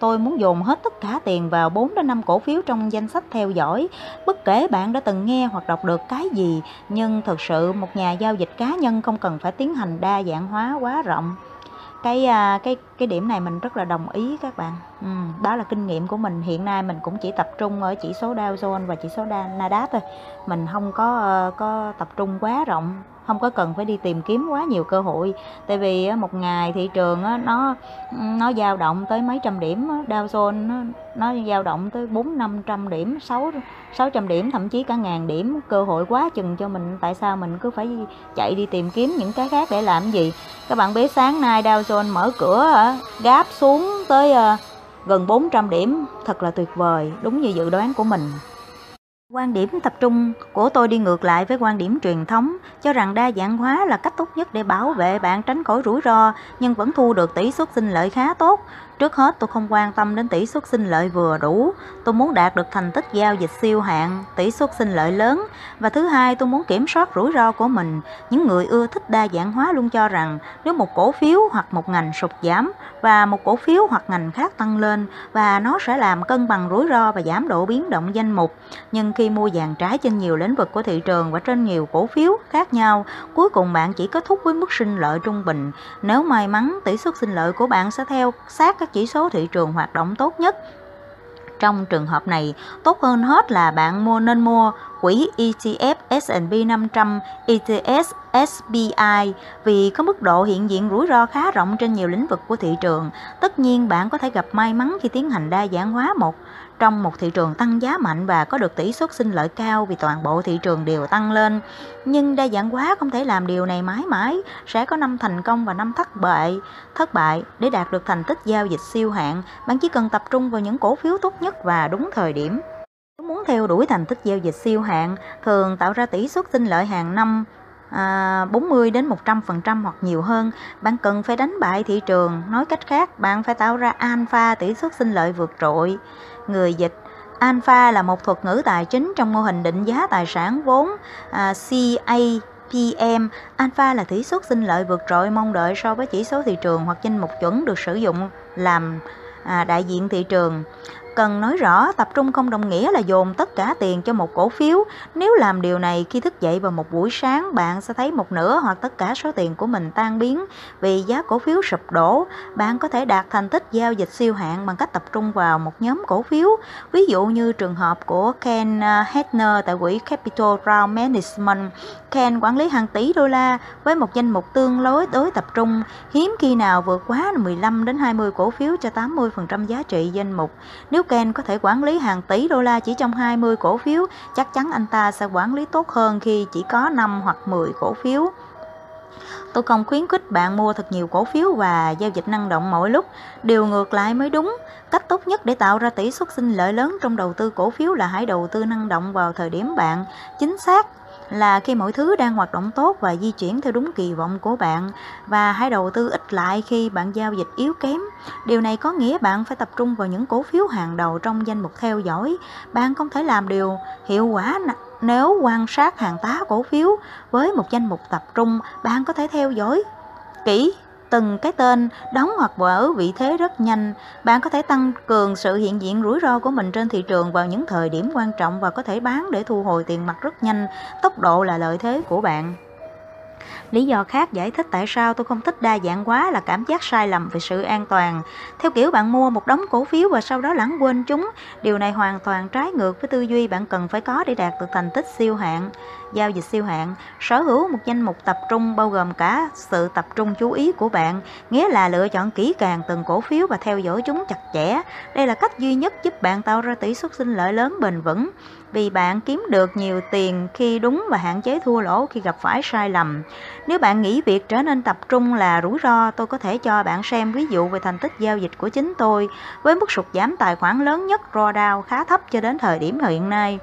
tôi muốn dồn hết tất cả tiền vào 4 đến 5 cổ phiếu trong danh sách theo dõi. Bất kể bạn đã từng nghe hoặc đọc được cái gì, nhưng thực sự một nhà giao dịch cá nhân không cần phải tiến hành đa dạng hóa quá rộng cái à, cái cái điểm này mình rất là đồng ý các bạn. Ừ, đó là kinh nghiệm của mình. Hiện nay mình cũng chỉ tập trung ở chỉ số Dow Jones và chỉ số Nasdaq thôi. Mình không có ờ, có tập trung quá rộng không có cần phải đi tìm kiếm quá nhiều cơ hội. Tại vì một ngày thị trường nó nó dao động tới mấy trăm điểm Dow Jones nó, nó dao động tới bốn năm trăm điểm sáu sáu trăm điểm thậm chí cả ngàn điểm. Cơ hội quá chừng cho mình tại sao mình cứ phải chạy đi tìm kiếm những cái khác để làm gì? Các bạn biết sáng nay Dow Jones mở cửa gáp xuống tới ờ, gần 400 điểm. Thật là tuyệt vời đúng như dự đoán của mình. Quan điểm tập trung của tôi đi ngược lại với quan điểm truyền thống, cho rằng đa dạng hóa là cách tốt nhất để bảo vệ bạn tránh khỏi rủi ro, nhưng vẫn thu được tỷ suất sinh lợi khá tốt. Trước hết tôi không quan tâm đến tỷ suất sinh lợi vừa đủ, tôi muốn đạt được thành tích giao dịch siêu hạng tỷ suất sinh lợi lớn và thứ hai tôi muốn kiểm soát rủi ro của mình. Những người ưa thích đa dạng hóa luôn cho rằng nếu một cổ phiếu hoặc một ngành sụt giảm và một cổ phiếu hoặc ngành khác tăng lên và nó sẽ làm cân bằng rủi ro và giảm độ biến động danh mục. Nhưng khi mua vàng trái trên nhiều lĩnh vực của thị trường và trên nhiều cổ phiếu khác nhau, cuối cùng bạn chỉ kết thúc với mức sinh lợi trung bình. Nếu may mắn, tỷ suất sinh lợi của bạn sẽ theo sát các chỉ số thị trường hoạt động tốt nhất. Trong trường hợp này, tốt hơn hết là bạn mua nên mua quỹ ETF S&P 500 ETS SBI vì có mức độ hiện diện rủi ro khá rộng trên nhiều lĩnh vực của thị trường. Tất nhiên bạn có thể gặp may mắn khi tiến hành đa dạng hóa một trong một thị trường tăng giá mạnh và có được tỷ suất sinh lợi cao vì toàn bộ thị trường đều tăng lên. Nhưng đa dạng hóa không thể làm điều này mãi mãi, sẽ có năm thành công và năm thất bại. Thất bại để đạt được thành tích giao dịch siêu hạn, bạn chỉ cần tập trung vào những cổ phiếu tốt nhất và đúng thời điểm. Nếu muốn theo đuổi thành tích giao dịch siêu hạn, thường tạo ra tỷ suất sinh lợi hàng năm à, 40 đến 100% hoặc nhiều hơn, bạn cần phải đánh bại thị trường. Nói cách khác, bạn phải tạo ra alpha tỷ suất sinh lợi vượt trội. Người dịch Alpha là một thuật ngữ tài chính trong mô hình định giá tài sản vốn à, CAPM. Alpha là tỷ suất sinh lợi vượt trội mong đợi so với chỉ số thị trường hoặc danh mục chuẩn được sử dụng làm à, đại diện thị trường. Cần nói rõ, tập trung không đồng nghĩa là dồn tất cả tiền cho một cổ phiếu. Nếu làm điều này khi thức dậy vào một buổi sáng, bạn sẽ thấy một nửa hoặc tất cả số tiền của mình tan biến vì giá cổ phiếu sụp đổ. Bạn có thể đạt thành tích giao dịch siêu hạn bằng cách tập trung vào một nhóm cổ phiếu. Ví dụ như trường hợp của Ken à, Hedner tại quỹ Capital Round Management. Ken quản lý hàng tỷ đô la với một danh mục tương đối đối tập trung, hiếm khi nào vượt quá 15 đến 20 cổ phiếu cho 80% giá trị danh mục. Nếu nếu Ken có thể quản lý hàng tỷ đô la chỉ trong 20 cổ phiếu, chắc chắn anh ta sẽ quản lý tốt hơn khi chỉ có 5 hoặc 10 cổ phiếu. Tôi không khuyến khích bạn mua thật nhiều cổ phiếu và giao dịch năng động mỗi lúc. Điều ngược lại mới đúng. Cách tốt nhất để tạo ra tỷ suất sinh lợi lớn trong đầu tư cổ phiếu là hãy đầu tư năng động vào thời điểm bạn chính xác là khi mọi thứ đang hoạt động tốt và di chuyển theo đúng kỳ vọng của bạn và hãy đầu tư ít lại khi bạn giao dịch yếu kém. Điều này có nghĩa bạn phải tập trung vào những cổ phiếu hàng đầu trong danh mục theo dõi. Bạn không thể làm điều hiệu quả nếu quan sát hàng tá cổ phiếu với một danh mục tập trung, bạn có thể theo dõi kỹ từng cái tên, đóng hoặc vỡ vị thế rất nhanh. Bạn có thể tăng cường sự hiện diện rủi ro của mình trên thị trường vào những thời điểm quan trọng và có thể bán để thu hồi tiền mặt rất nhanh. Tốc độ là lợi thế của bạn. Lý do khác giải thích tại sao tôi không thích đa dạng quá là cảm giác sai lầm về sự an toàn. Theo kiểu bạn mua một đống cổ phiếu và sau đó lãng quên chúng, điều này hoàn toàn trái ngược với tư duy bạn cần phải có để đạt được thành tích siêu hạn. Giao dịch siêu hạn, sở hữu một danh mục tập trung bao gồm cả sự tập trung chú ý của bạn, nghĩa là lựa chọn kỹ càng từng cổ phiếu và theo dõi chúng chặt chẽ. Đây là cách duy nhất giúp bạn tạo ra tỷ suất sinh lợi lớn bền vững vì bạn kiếm được nhiều tiền khi đúng và hạn chế thua lỗ khi gặp phải sai lầm. Nếu bạn nghĩ việc trở nên tập trung là rủi ro, tôi có thể cho bạn xem ví dụ về thành tích giao dịch của chính tôi với mức sụt giảm tài khoản lớn nhất drawdown khá thấp cho đến thời điểm hiện nay.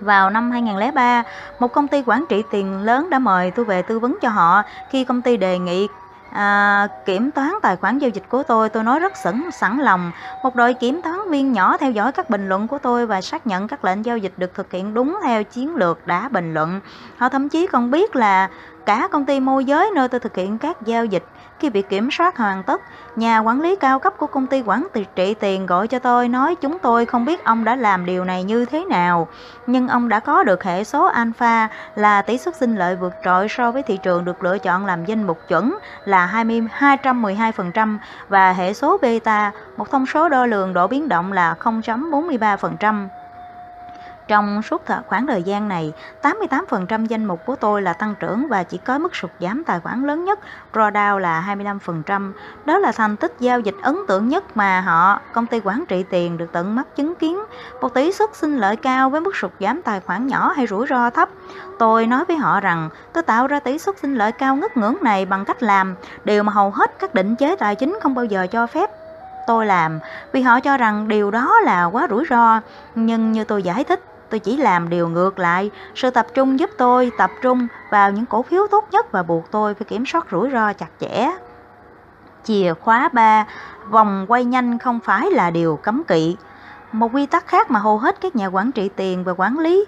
Vào năm 2003, một công ty quản trị tiền lớn đã mời tôi về tư vấn cho họ khi công ty đề nghị à, kiểm toán tài khoản giao dịch của tôi tôi nói rất sẵn sẵn lòng. Một đội kiểm toán viên nhỏ theo dõi các bình luận của tôi và xác nhận các lệnh giao dịch được thực hiện đúng theo chiến lược đã bình luận. Họ thậm chí còn biết là cả công ty môi giới nơi tôi thực hiện các giao dịch khi bị kiểm soát hoàn tất, nhà quản lý cao cấp của công ty quản trị tiền gọi cho tôi nói chúng tôi không biết ông đã làm điều này như thế nào, nhưng ông đã có được hệ số alpha là tỷ suất sinh lợi vượt trội so với thị trường được lựa chọn làm danh mục chuẩn là 20, 212% và hệ số beta, một thông số đo lường độ biến động là 0.43%. Trong suốt khoảng thời gian này, 88% danh mục của tôi là tăng trưởng và chỉ có mức sụt giảm tài khoản lớn nhất, drawdown là 25%. Đó là thành tích giao dịch ấn tượng nhất mà họ, công ty quản trị tiền được tận mắt chứng kiến. Một tỷ suất sinh lợi cao với mức sụt giảm tài khoản nhỏ hay rủi ro thấp. Tôi nói với họ rằng tôi tạo ra tỷ suất sinh lợi cao ngất ngưỡng này bằng cách làm điều mà hầu hết các định chế tài chính không bao giờ cho phép tôi làm vì họ cho rằng điều đó là quá rủi ro nhưng như tôi giải thích tôi chỉ làm điều ngược lại. Sự tập trung giúp tôi tập trung vào những cổ phiếu tốt nhất và buộc tôi phải kiểm soát rủi ro chặt chẽ. Chìa khóa 3, vòng quay nhanh không phải là điều cấm kỵ. Một quy tắc khác mà hầu hết các nhà quản trị tiền và quản lý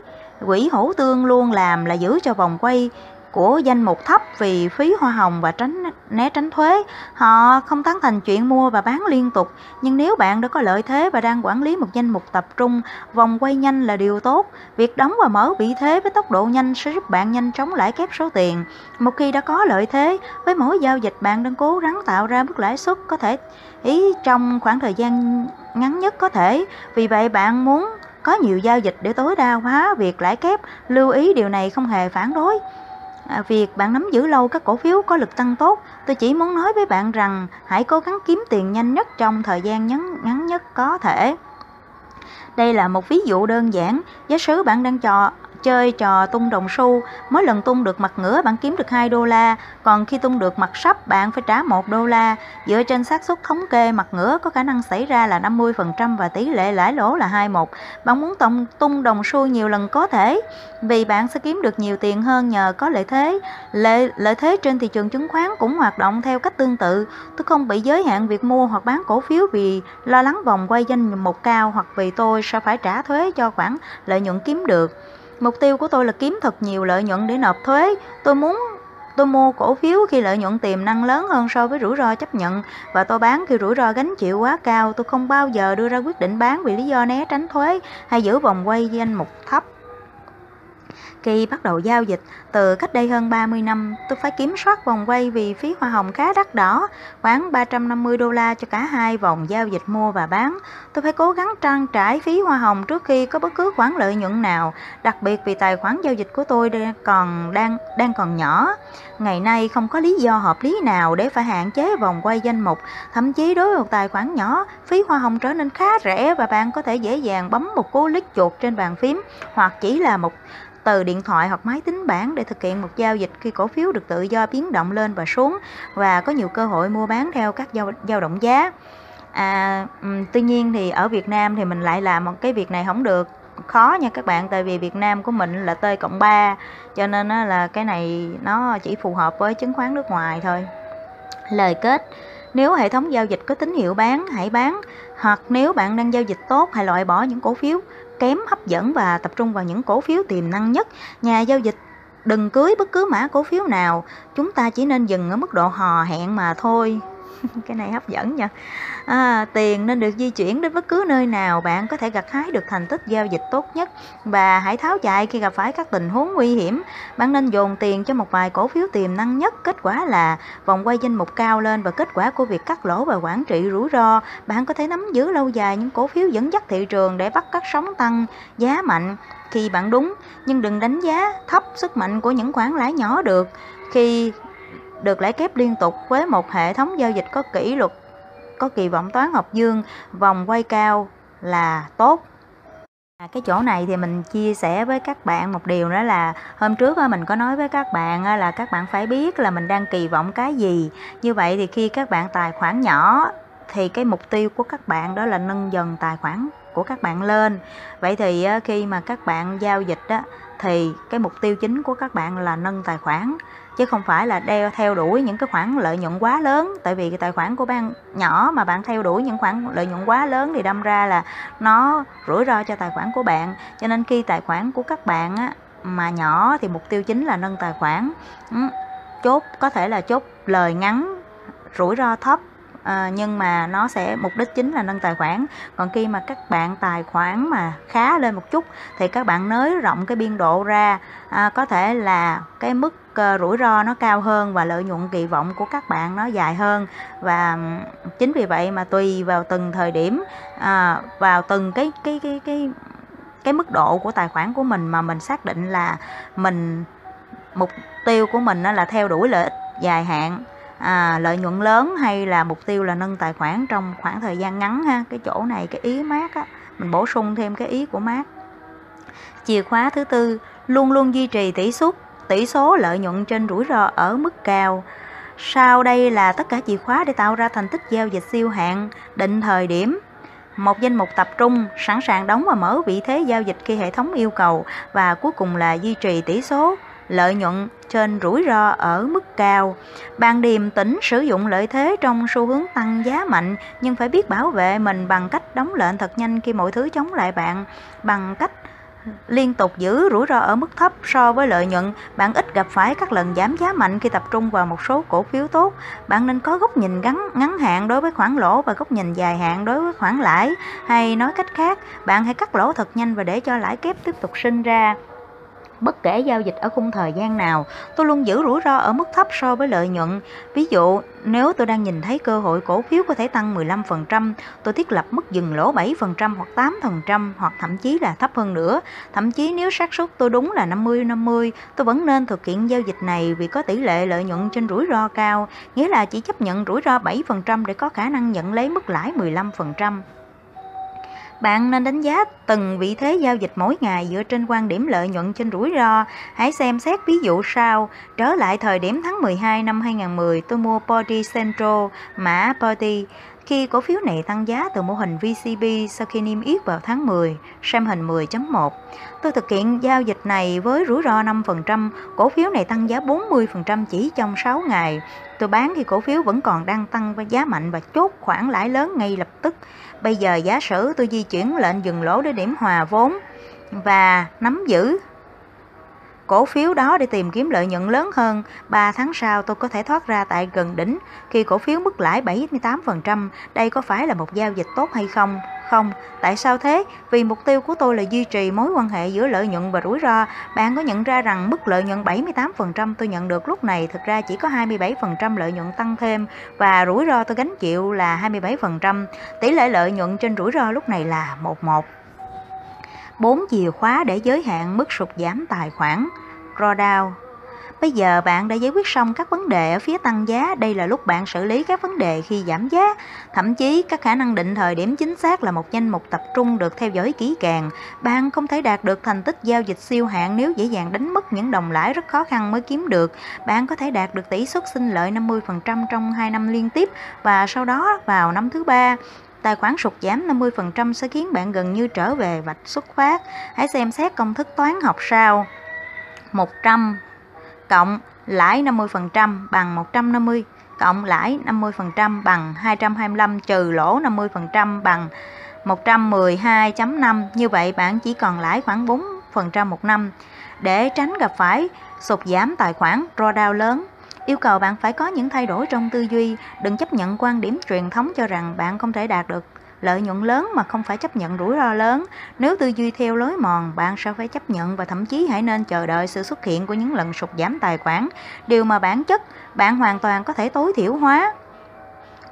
quỹ hữu tương luôn làm là giữ cho vòng quay của danh mục thấp vì phí hoa hồng và tránh né tránh thuế. Họ không tán thành chuyện mua và bán liên tục, nhưng nếu bạn đã có lợi thế và đang quản lý một danh mục tập trung, vòng quay nhanh là điều tốt. Việc đóng và mở vị thế với tốc độ nhanh sẽ giúp bạn nhanh chóng lãi kép số tiền. Một khi đã có lợi thế, với mỗi giao dịch bạn đang cố gắng tạo ra mức lãi suất có thể ý trong khoảng thời gian ngắn nhất có thể. Vì vậy bạn muốn có nhiều giao dịch để tối đa hóa việc lãi kép, lưu ý điều này không hề phản đối. À, việc bạn nắm giữ lâu các cổ phiếu có lực tăng tốt, tôi chỉ muốn nói với bạn rằng hãy cố gắng kiếm tiền nhanh nhất trong thời gian ngắn, ngắn nhất có thể. Đây là một ví dụ đơn giản, giả sử bạn đang cho chơi trò tung đồng xu, mỗi lần tung được mặt ngửa bạn kiếm được 2 đô la, còn khi tung được mặt sắp bạn phải trả 1 đô la. Dựa trên xác suất thống kê mặt ngửa có khả năng xảy ra là 50% và tỷ lệ lãi lỗ là 21. Bạn muốn tổng tung đồng xu nhiều lần có thể, vì bạn sẽ kiếm được nhiều tiền hơn nhờ có lợi thế. Lợi, lợi thế trên thị trường chứng khoán cũng hoạt động theo cách tương tự. Tôi không bị giới hạn việc mua hoặc bán cổ phiếu vì lo lắng vòng quay danh một cao hoặc vì tôi sẽ phải trả thuế cho khoản lợi nhuận kiếm được. Mục tiêu của tôi là kiếm thật nhiều lợi nhuận để nộp thuế. Tôi muốn, tôi mua cổ phiếu khi lợi nhuận tiềm năng lớn hơn so với rủi ro chấp nhận và tôi bán khi rủi ro gánh chịu quá cao. Tôi không bao giờ đưa ra quyết định bán vì lý do né tránh thuế hay giữ vòng quay danh mục thấp. Khi bắt đầu giao dịch, từ cách đây hơn 30 năm, tôi phải kiểm soát vòng quay vì phí hoa hồng khá đắt đỏ, khoảng 350 đô la cho cả hai vòng giao dịch mua và bán. Tôi phải cố gắng trang trải phí hoa hồng trước khi có bất cứ khoản lợi nhuận nào, đặc biệt vì tài khoản giao dịch của tôi còn đang đang còn nhỏ. Ngày nay không có lý do hợp lý nào để phải hạn chế vòng quay danh mục, thậm chí đối với một tài khoản nhỏ, phí hoa hồng trở nên khá rẻ và bạn có thể dễ dàng bấm một cú lít chuột trên bàn phím hoặc chỉ là một từ điện thoại hoặc máy tính bảng để thực hiện một giao dịch khi cổ phiếu được tự do biến động lên và xuống và có nhiều cơ hội mua bán theo các giao, giao động giá. À, tuy nhiên thì ở Việt Nam thì mình lại làm một cái việc này không được. Khó nha các bạn tại vì Việt Nam của mình là T cộng 3 cho nên là cái này nó chỉ phù hợp với chứng khoán nước ngoài thôi. Lời kết nếu hệ thống giao dịch có tín hiệu bán hãy bán. Hoặc nếu bạn đang giao dịch tốt hãy loại bỏ những cổ phiếu kém hấp dẫn và tập trung vào những cổ phiếu tiềm năng nhất. Nhà giao dịch đừng cưới bất cứ mã cổ phiếu nào. Chúng ta chỉ nên dừng ở mức độ hò hẹn mà thôi. cái này hấp dẫn nha. À, tiền nên được di chuyển đến bất cứ nơi nào bạn có thể gặt hái được thành tích giao dịch tốt nhất. Và hãy tháo chạy khi gặp phải các tình huống nguy hiểm. Bạn nên dồn tiền cho một vài cổ phiếu tiềm năng nhất. Kết quả là vòng quay danh mục cao lên và kết quả của việc cắt lỗ và quản trị rủi ro. Bạn có thể nắm giữ lâu dài những cổ phiếu dẫn dắt thị trường để bắt các sóng tăng giá mạnh khi bạn đúng. Nhưng đừng đánh giá thấp sức mạnh của những khoản lãi nhỏ được. Khi được lãi kép liên tục với một hệ thống giao dịch có kỷ luật có kỳ vọng toán học dương vòng quay cao là tốt. À, cái chỗ này thì mình chia sẻ với các bạn một điều đó là hôm trước mình có nói với các bạn là các bạn phải biết là mình đang kỳ vọng cái gì. Như vậy thì khi các bạn tài khoản nhỏ thì cái mục tiêu của các bạn đó là nâng dần tài khoản của các bạn lên. Vậy thì khi mà các bạn giao dịch đó thì cái mục tiêu chính của các bạn là nâng tài khoản chứ không phải là đeo theo đuổi những cái khoản lợi nhuận quá lớn. Tại vì cái tài khoản của bạn nhỏ mà bạn theo đuổi những khoản lợi nhuận quá lớn thì đâm ra là nó rủi ro cho tài khoản của bạn. Cho nên khi tài khoản của các bạn á, mà nhỏ thì mục tiêu chính là nâng tài khoản. Ừ, chốt có thể là chốt lời ngắn rủi ro thấp à, nhưng mà nó sẽ mục đích chính là nâng tài khoản. Còn khi mà các bạn tài khoản mà khá lên một chút thì các bạn nới rộng cái biên độ ra. À, có thể là cái mức Ờ, rủi ro nó cao hơn và lợi nhuận kỳ vọng của các bạn nó dài hơn. Và chính vì vậy mà tùy vào từng thời điểm à, vào từng cái cái cái cái cái mức độ của tài khoản của mình mà mình xác định là mình mục tiêu của mình là theo đuổi lợi ích dài hạn à, lợi nhuận lớn hay là mục tiêu là nâng tài khoản trong khoảng thời gian ngắn ha. Cái chỗ này cái ý mát á mình bổ sung thêm cái ý của mát chìa khóa thứ tư luôn luôn duy trì tỷ suất tỷ số lợi nhuận trên rủi ro ở mức cao. Sau đây là tất cả chìa khóa để tạo ra thành tích giao dịch siêu hạn định thời điểm. Một danh mục tập trung sẵn sàng đóng và mở vị thế giao dịch khi hệ thống yêu cầu. Và cuối cùng là duy trì tỷ số lợi nhuận trên rủi ro ở mức cao. Bạn điềm tĩnh sử dụng lợi thế trong xu hướng tăng giá mạnh nhưng phải biết bảo vệ mình bằng cách đóng lệnh thật nhanh khi mọi thứ chống lại bạn, bằng cách liên tục giữ rủi ro ở mức thấp so với lợi nhuận, bạn ít gặp phải các lần giảm giá mạnh khi tập trung vào một số cổ phiếu tốt. Bạn nên có góc nhìn ngắn ngắn hạn đối với khoản lỗ và góc nhìn dài hạn đối với khoản lãi. Hay nói cách khác, bạn hãy cắt lỗ thật nhanh và để cho lãi kép tiếp tục sinh ra. Bất kể giao dịch ở khung thời gian nào, tôi luôn giữ rủi ro ở mức thấp so với lợi nhuận. Ví dụ, nếu tôi đang nhìn thấy cơ hội cổ phiếu có thể tăng 15%, tôi thiết lập mức dừng lỗ 7% hoặc 8% hoặc thậm chí là thấp hơn nữa. Thậm chí nếu xác suất tôi đúng là 50-50, tôi vẫn nên thực hiện giao dịch này vì có tỷ lệ lợi nhuận trên rủi ro cao, nghĩa là chỉ chấp nhận rủi ro 7% để có khả năng nhận lấy mức lãi 15%. Bạn nên đánh giá từng vị thế giao dịch mỗi ngày dựa trên quan điểm lợi nhuận trên rủi ro. Hãy xem xét ví dụ sau. Trở lại thời điểm tháng 12 năm 2010, tôi mua Body Central, mã Body. Khi cổ phiếu này tăng giá từ mô hình VCB sau khi niêm yết vào tháng 10, xem hình 10.1. Tôi thực hiện giao dịch này với rủi ro 5%, cổ phiếu này tăng giá 40% chỉ trong 6 ngày. Tôi bán khi cổ phiếu vẫn còn đang tăng với giá mạnh và chốt khoản lãi lớn ngay lập tức. Bây giờ giả sử tôi di chuyển lệnh dừng lỗ để điểm hòa vốn và nắm giữ cổ phiếu đó để tìm kiếm lợi nhuận lớn hơn. 3 tháng sau tôi có thể thoát ra tại gần đỉnh khi cổ phiếu mức lãi 78%. Đây có phải là một giao dịch tốt hay không? Không, tại sao thế? Vì mục tiêu của tôi là duy trì mối quan hệ giữa lợi nhuận và rủi ro. Bạn có nhận ra rằng mức lợi nhuận 78% tôi nhận được lúc này thực ra chỉ có 27% lợi nhuận tăng thêm và rủi ro tôi gánh chịu là 27%. Tỷ lệ lợi nhuận trên rủi ro lúc này là 11. 4 chìa khóa để giới hạn mức sụt giảm tài khoản. Drawdown Bây giờ bạn đã giải quyết xong các vấn đề ở phía tăng giá, đây là lúc bạn xử lý các vấn đề khi giảm giá. Thậm chí các khả năng định thời điểm chính xác là một danh mục tập trung được theo dõi kỹ càng. Bạn không thể đạt được thành tích giao dịch siêu hạn nếu dễ dàng đánh mất những đồng lãi rất khó khăn mới kiếm được. Bạn có thể đạt được tỷ suất sinh lợi 50% trong 2 năm liên tiếp và sau đó vào năm thứ ba Tài khoản sụt giảm 50% sẽ khiến bạn gần như trở về vạch xuất phát. Hãy xem xét công thức toán học sau. 100 cộng lãi 50% bằng 150 cộng lãi 50% bằng 225 trừ lỗ 50% bằng 112.5. Như vậy bạn chỉ còn lãi khoảng 4% một năm. Để tránh gặp phải sụt giảm tài khoản drawdown lớn, yêu cầu bạn phải có những thay đổi trong tư duy, đừng chấp nhận quan điểm truyền thống cho rằng bạn không thể đạt được. Lợi nhuận lớn mà không phải chấp nhận rủi ro lớn. Nếu tư duy theo lối mòn, bạn sẽ phải chấp nhận và thậm chí hãy nên chờ đợi sự xuất hiện của những lần sụt giảm tài khoản, điều mà bản chất bạn hoàn toàn có thể tối thiểu hóa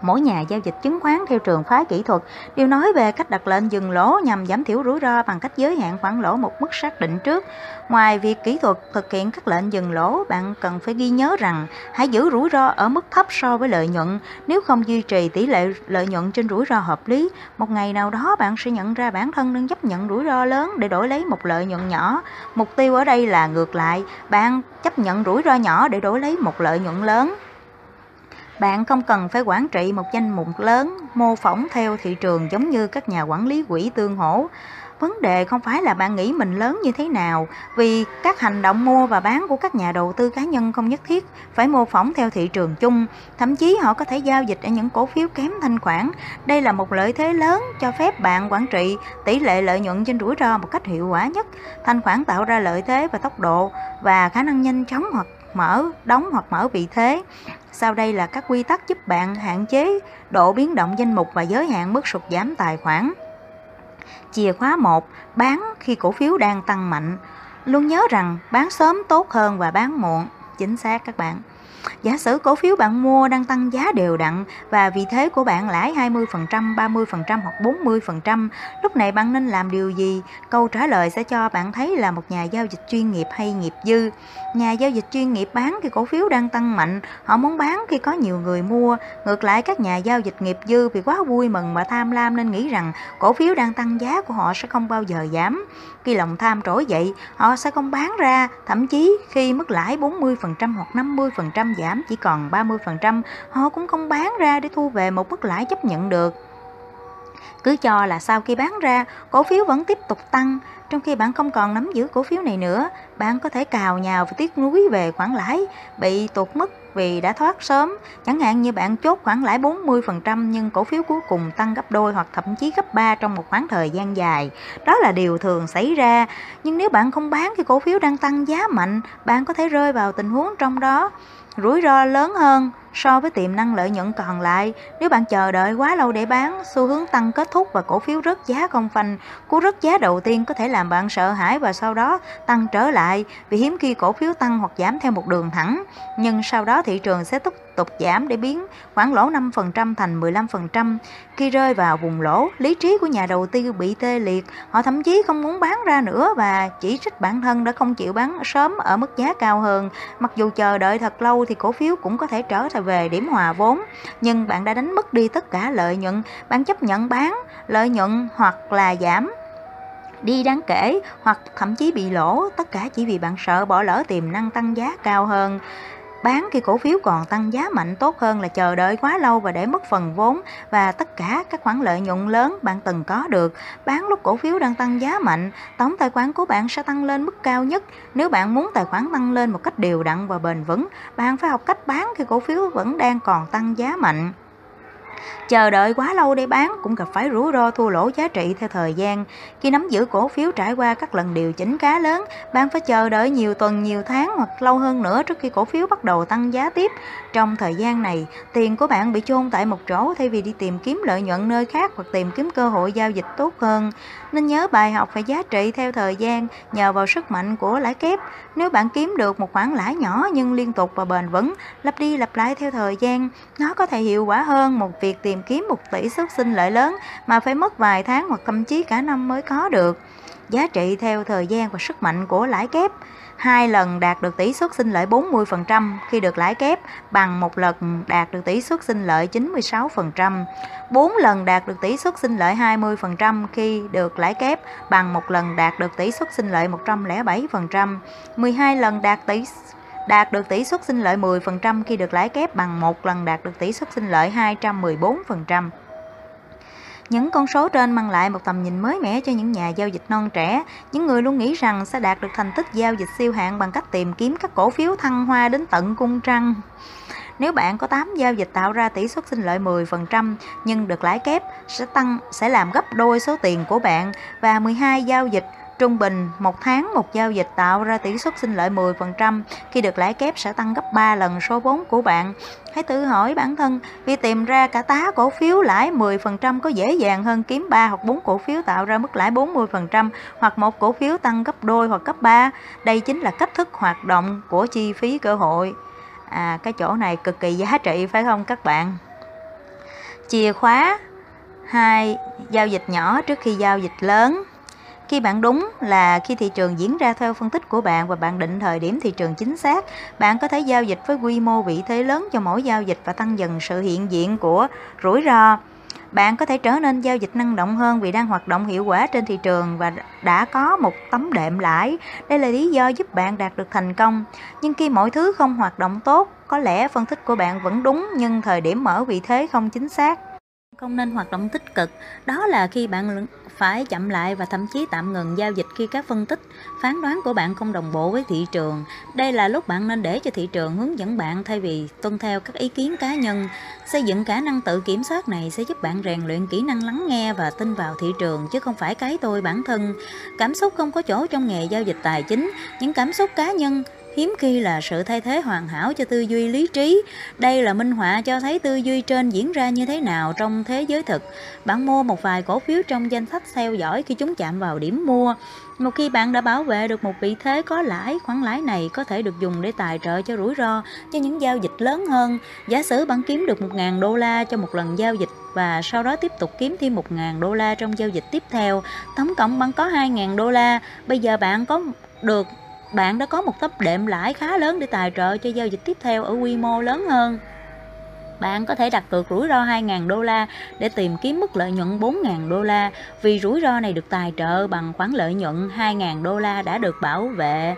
mỗi nhà giao dịch chứng khoán theo trường phái kỹ thuật đều nói về cách đặt lệnh dừng lỗ nhằm giảm thiểu rủi ro bằng cách giới hạn khoản lỗ một mức xác định trước. Ngoài việc kỹ thuật thực hiện các lệnh dừng lỗ, bạn cần phải ghi nhớ rằng hãy giữ rủi ro ở mức thấp so với lợi nhuận. Nếu không duy trì tỷ lệ lợi nhuận trên rủi ro hợp lý, một ngày nào đó bạn sẽ nhận ra bản thân đang chấp nhận rủi ro lớn để đổi lấy một lợi nhuận nhỏ. Mục tiêu ở đây là ngược lại, bạn chấp nhận rủi ro nhỏ để đổi lấy một lợi nhuận lớn. Bạn không cần phải quản trị một danh mục lớn, mô phỏng theo thị trường giống như các nhà quản lý quỹ tương hỗ. Vấn đề không phải là bạn nghĩ mình lớn như thế nào, vì các hành động mua và bán của các nhà đầu tư cá nhân không nhất thiết phải mô phỏng theo thị trường chung, thậm chí họ có thể giao dịch ở những cổ phiếu kém thanh khoản. Đây là một lợi thế lớn cho phép bạn quản trị tỷ lệ lợi nhuận trên rủi ro một cách hiệu quả nhất. Thanh khoản tạo ra lợi thế và tốc độ và khả năng nhanh chóng hoặc mở, đóng hoặc mở vị thế. Sau đây là các quy tắc giúp bạn hạn chế độ biến động danh mục và giới hạn mức sụt giảm tài khoản. Chìa khóa 1. Bán khi cổ phiếu đang tăng mạnh. Luôn nhớ rằng bán sớm tốt hơn và bán muộn. Chính xác các bạn. Giả sử cổ phiếu bạn mua đang tăng giá đều đặn và vì thế của bạn lãi 20%, 30% hoặc 40%, lúc này bạn nên làm điều gì? Câu trả lời sẽ cho bạn thấy là một nhà giao dịch chuyên nghiệp hay nghiệp dư. Nhà giao dịch chuyên nghiệp bán khi cổ phiếu đang tăng mạnh, họ muốn bán khi có nhiều người mua. Ngược lại các nhà giao dịch nghiệp dư vì quá vui mừng và tham lam nên nghĩ rằng cổ phiếu đang tăng giá của họ sẽ không bao giờ giảm. Khi lòng tham trỗi dậy, họ sẽ không bán ra, thậm chí khi mức lãi 40% hoặc 50% giảm chỉ còn 30%, họ cũng không bán ra để thu về một mức lãi chấp nhận được. Cứ cho là sau khi bán ra, cổ phiếu vẫn tiếp tục tăng, trong khi bạn không còn nắm giữ cổ phiếu này nữa, bạn có thể cào nhào và tiếc nuối về khoản lãi bị tụt mất vì đã thoát sớm. Chẳng hạn như bạn chốt khoản lãi 40% nhưng cổ phiếu cuối cùng tăng gấp đôi hoặc thậm chí gấp 3 trong một khoảng thời gian dài. Đó là điều thường xảy ra. Nhưng nếu bạn không bán khi cổ phiếu đang tăng giá mạnh, bạn có thể rơi vào tình huống trong đó rủi ro lớn hơn so với tiềm năng lợi nhuận còn lại. Nếu bạn chờ đợi quá lâu để bán, xu hướng tăng kết thúc và cổ phiếu rớt giá không phanh, cú rớt giá đầu tiên có thể làm bạn sợ hãi và sau đó tăng trở lại vì hiếm khi cổ phiếu tăng hoặc giảm theo một đường thẳng. Nhưng sau đó thị trường sẽ tiếp tục giảm để biến khoản lỗ 5% thành 15%. Khi rơi vào vùng lỗ, lý trí của nhà đầu tư bị tê liệt, họ thậm chí không muốn bán ra nữa và chỉ trích bản thân đã không chịu bán sớm ở mức giá cao hơn. Mặc dù chờ đợi thật lâu thì cổ phiếu cũng có thể trở về điểm hòa vốn, nhưng bạn đã đánh mất đi tất cả lợi nhuận, bạn chấp nhận bán lợi nhuận hoặc là giảm đi đáng kể hoặc thậm chí bị lỗ, tất cả chỉ vì bạn sợ bỏ lỡ tiềm năng tăng giá cao hơn. Bán khi cổ phiếu còn tăng giá mạnh tốt hơn là chờ đợi quá lâu và để mất phần vốn và tất cả các khoản lợi nhuận lớn bạn từng có được. Bán lúc cổ phiếu đang tăng giá mạnh, tổng tài khoản của bạn sẽ tăng lên mức cao nhất. Nếu bạn muốn tài khoản tăng lên một cách đều đặn và bền vững, bạn phải học cách bán khi cổ phiếu vẫn đang còn tăng giá mạnh. Chờ đợi quá lâu để bán cũng gặp phải rủi ro thua lỗ giá trị theo thời gian. Khi nắm giữ cổ phiếu trải qua các lần điều chỉnh khá lớn, bạn phải chờ đợi nhiều tuần, nhiều tháng hoặc lâu hơn nữa trước khi cổ phiếu bắt đầu tăng giá tiếp. Trong thời gian này, tiền của bạn bị chôn tại một chỗ thay vì đi tìm kiếm lợi nhuận nơi khác hoặc tìm kiếm cơ hội giao dịch tốt hơn. Nên nhớ bài học về giá trị theo thời gian nhờ vào sức mạnh của lãi kép. Nếu bạn kiếm được một khoản lãi nhỏ nhưng liên tục và bền vững, lặp đi lặp lại theo thời gian, nó có thể hiệu quả hơn một việc tìm kiếm một tỷ suất sinh lợi lớn mà phải mất vài tháng hoặc thậm chí cả năm mới có được. Giá trị theo thời gian và sức mạnh của lãi kép hai lần đạt được tỷ suất sinh lợi 40% khi được lãi kép bằng một lần đạt được tỷ suất sinh lợi 96%, 4 lần đạt được tỷ suất sinh lợi 20% khi được lãi kép bằng một lần đạt được tỷ suất sinh lợi 107%, 12 lần đạt tỷ đạt được tỷ suất sinh lợi 10% khi được lãi kép bằng một lần đạt được tỷ suất sinh lợi 214%. Những con số trên mang lại một tầm nhìn mới mẻ cho những nhà giao dịch non trẻ, những người luôn nghĩ rằng sẽ đạt được thành tích giao dịch siêu hạng bằng cách tìm kiếm các cổ phiếu thăng hoa đến tận cung trăng. Nếu bạn có 8 giao dịch tạo ra tỷ suất sinh lợi 10% nhưng được lãi kép sẽ tăng sẽ làm gấp đôi số tiền của bạn và 12 giao dịch Trung bình, một tháng một giao dịch tạo ra tỷ suất sinh lợi 10%, khi được lãi kép sẽ tăng gấp 3 lần số vốn của bạn. Hãy tự hỏi bản thân, vì tìm ra cả tá cổ phiếu lãi 10% có dễ dàng hơn kiếm 3 hoặc 4 cổ phiếu tạo ra mức lãi 40% hoặc một cổ phiếu tăng gấp đôi hoặc gấp 3. Đây chính là cách thức hoạt động của chi phí cơ hội. À, cái chỗ này cực kỳ giá trị phải không các bạn? Chìa khóa hai giao dịch nhỏ trước khi giao dịch lớn khi bạn đúng là khi thị trường diễn ra theo phân tích của bạn và bạn định thời điểm thị trường chính xác, bạn có thể giao dịch với quy mô vị thế lớn cho mỗi giao dịch và tăng dần sự hiện diện của rủi ro. Bạn có thể trở nên giao dịch năng động hơn vì đang hoạt động hiệu quả trên thị trường và đã có một tấm đệm lãi. Đây là lý do giúp bạn đạt được thành công. Nhưng khi mọi thứ không hoạt động tốt, có lẽ phân tích của bạn vẫn đúng nhưng thời điểm mở vị thế không chính xác. Không nên hoạt động tích cực, đó là khi bạn phải chậm lại và thậm chí tạm ngừng giao dịch khi các phân tích, phán đoán của bạn không đồng bộ với thị trường. Đây là lúc bạn nên để cho thị trường hướng dẫn bạn thay vì tuân theo các ý kiến cá nhân. Xây dựng khả năng tự kiểm soát này sẽ giúp bạn rèn luyện kỹ năng lắng nghe và tin vào thị trường chứ không phải cái tôi bản thân. Cảm xúc không có chỗ trong nghề giao dịch tài chính, những cảm xúc cá nhân hiếm khi là sự thay thế hoàn hảo cho tư duy lý trí. Đây là minh họa cho thấy tư duy trên diễn ra như thế nào trong thế giới thực. Bạn mua một vài cổ phiếu trong danh sách theo dõi khi chúng chạm vào điểm mua. Một khi bạn đã bảo vệ được một vị thế có lãi, khoản lãi này có thể được dùng để tài trợ cho rủi ro cho những giao dịch lớn hơn. Giả sử bạn kiếm được 1.000 đô la cho một lần giao dịch và sau đó tiếp tục kiếm thêm 1.000 đô la trong giao dịch tiếp theo. Tổng cộng bạn có 2.000 đô la. Bây giờ bạn có được bạn đã có một tấm đệm lãi khá lớn để tài trợ cho giao dịch tiếp theo ở quy mô lớn hơn. Bạn có thể đặt cược rủi ro 2.000 đô la để tìm kiếm mức lợi nhuận 4.000 đô la vì rủi ro này được tài trợ bằng khoản lợi nhuận 2.000 đô la đã được bảo vệ.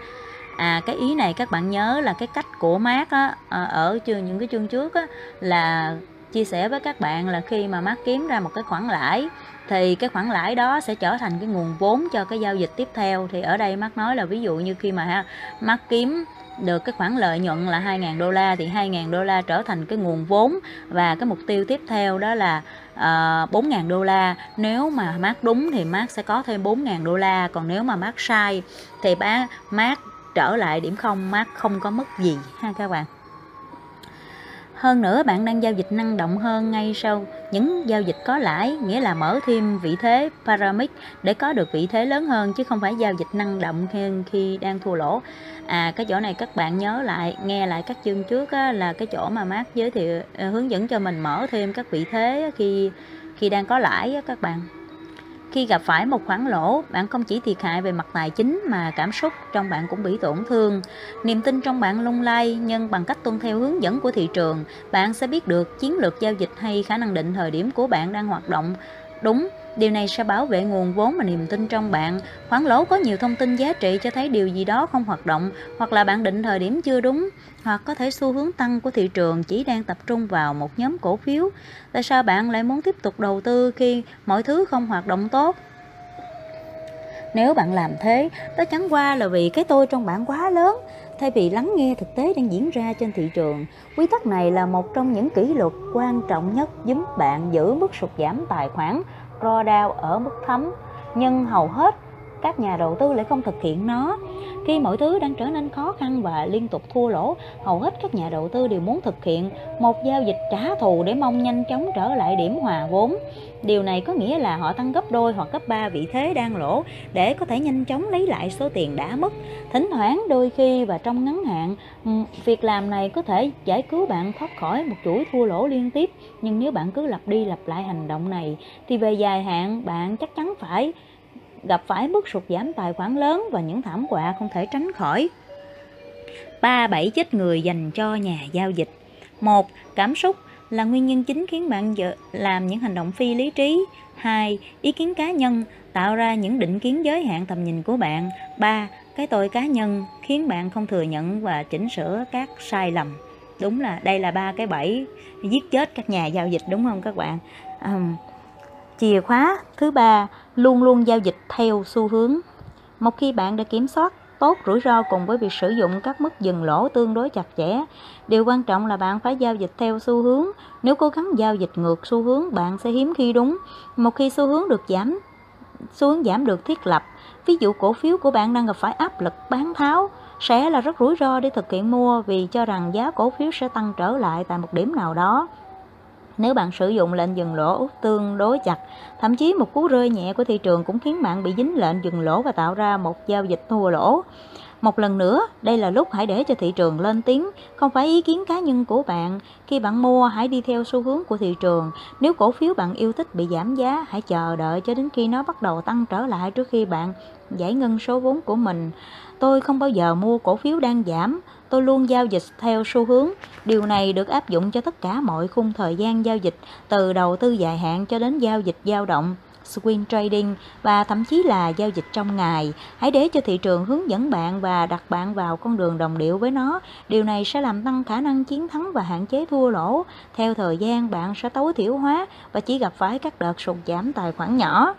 À cái ý này các bạn nhớ là cái cách của Mark á, ờ, ở những cái chương trước á, là chia sẻ với các bạn là khi mà mắt kiếm ra một cái khoản lãi thì cái khoản lãi đó sẽ trở thành cái nguồn vốn cho cái giao dịch tiếp theo. Thì ở đây mắt nói là ví dụ như khi mà ha, Mark kiếm được cái khoản lợi nhuận là 2.000 đô la thì 2.000 đô la trở thành cái nguồn vốn và cái mục tiêu tiếp theo đó là ờ, uh, 4.000 đô la. Nếu mà mát đúng thì mát sẽ có thêm 4.000 đô la còn nếu mà mát sai thì bác mát trở lại điểm không. Mát không có mất gì ha các bạn hơn nữa bạn đang giao dịch năng động hơn ngay sau những giao dịch có lãi, nghĩa là mở thêm vị thế Paramix để có được vị thế lớn hơn chứ không phải giao dịch năng động hơn khi đang thua lỗ. À cái chỗ này các bạn nhớ lại, nghe lại các chương trước á, là cái chỗ mà Mark giới thiệu ờ, hướng dẫn cho mình mở thêm các vị thế khi khi đang có lãi á, các bạn. Khi gặp phải một khoản lỗ, bạn không chỉ thiệt hại về mặt tài chính mà cảm xúc trong bạn cũng bị tổn thương. Niềm tin trong bạn lung lay, nhưng bằng cách tuân theo hướng dẫn của thị trường, bạn sẽ biết được chiến lược giao dịch hay khả năng định thời điểm của bạn đang hoạt động đúng Điều này sẽ bảo vệ nguồn vốn và niềm tin trong bạn. Khoản lỗ có nhiều thông tin giá trị cho thấy điều gì đó không hoạt động, hoặc là bạn định thời điểm chưa đúng, hoặc có thể xu hướng tăng của thị trường chỉ đang tập trung vào một nhóm cổ phiếu. Tại sao bạn lại muốn tiếp tục đầu tư khi mọi thứ không hoạt động tốt? Nếu bạn làm thế, đó chẳng qua là vì cái tôi trong bạn quá lớn, thay vì lắng nghe thực tế đang diễn ra trên thị trường. Quy tắc này là một trong những kỷ luật quan trọng nhất giúp bạn giữ mức sụt giảm tài khoản drawdown ở mức thấm, nhưng hầu hết các nhà đầu tư lại không thực hiện nó khi mọi thứ đang trở nên khó khăn và liên tục thua lỗ, hầu hết các nhà đầu tư đều muốn thực hiện một giao dịch trả thù để mong nhanh chóng trở lại điểm hòa vốn. Điều này có nghĩa là họ tăng gấp đôi hoặc gấp ba vị thế đang lỗ để có thể nhanh chóng lấy lại số tiền đã mất. Thỉnh thoảng, đôi khi và trong ngắn hạn ừ, việc làm này có thể giải cứu bạn thoát khỏi một chuỗi thua lỗ liên tiếp. Nhưng nếu bạn cứ lặp đi lặp lại hành động này, thì về dài hạn, bạn chắc chắn phải gặp phải mức sụt giảm tài khoản lớn và những thảm họa không thể tránh khỏi. Ba bảy chết người dành cho nhà giao dịch. Một, cảm xúc là nguyên nhân chính khiến bạn làm những hành động phi lý trí. Hai, ý kiến cá nhân tạo ra những định kiến giới hạn tầm nhìn của bạn. Ba, cái tội cá nhân khiến bạn không thừa nhận và chỉnh sửa các sai lầm. Đúng là đây là ba cái bẫy giết chết các nhà giao dịch đúng không các bạn? Um, Chìa khóa thứ ba, luôn luôn giao dịch theo xu hướng. Một khi bạn đã kiểm soát tốt rủi ro cùng với việc sử dụng các mức dừng lỗ tương đối chặt chẽ. Điều quan trọng là bạn phải giao dịch theo xu hướng. Nếu cố gắng giao dịch ngược xu hướng, bạn sẽ hiếm khi đúng. Một khi xu hướng được giảm, xu hướng giảm được thiết lập, ví dụ cổ phiếu của bạn đang gặp phải áp lực bán tháo, sẽ là rất rủi ro để thực hiện mua vì cho rằng giá cổ phiếu sẽ tăng trở lại tại một điểm nào đó. Nếu bạn sử dụng lệnh dừng lỗ tương đối chặt, thậm chí một cú rơi nhẹ của thị trường cũng khiến bạn bị dính lệnh dừng lỗ và tạo ra một giao dịch thua lỗ. Một lần nữa, đây là lúc hãy để cho thị trường lên tiếng, không phải ý kiến cá nhân của bạn. Khi bạn mua, hãy đi theo xu hướng của thị trường. Nếu cổ phiếu bạn yêu thích bị giảm giá, hãy chờ đợi cho đến khi nó bắt đầu tăng trở lại trước khi bạn giải ngân số vốn của mình. Tôi không bao giờ mua cổ phiếu đang giảm, tôi luôn giao dịch theo xu hướng. Điều này được áp dụng cho tất cả mọi khung thời gian giao dịch, từ đầu tư dài hạn cho đến giao dịch dao động swing trading và thậm chí là giao dịch trong ngày. Hãy để cho thị trường hướng dẫn bạn và đặt bạn vào con đường đồng điệu với nó. Điều này sẽ làm tăng khả năng chiến thắng và hạn chế thua lỗ. Theo thời gian, bạn sẽ tối thiểu hóa và chỉ gặp phải các đợt sụt giảm tài khoản nhỏ.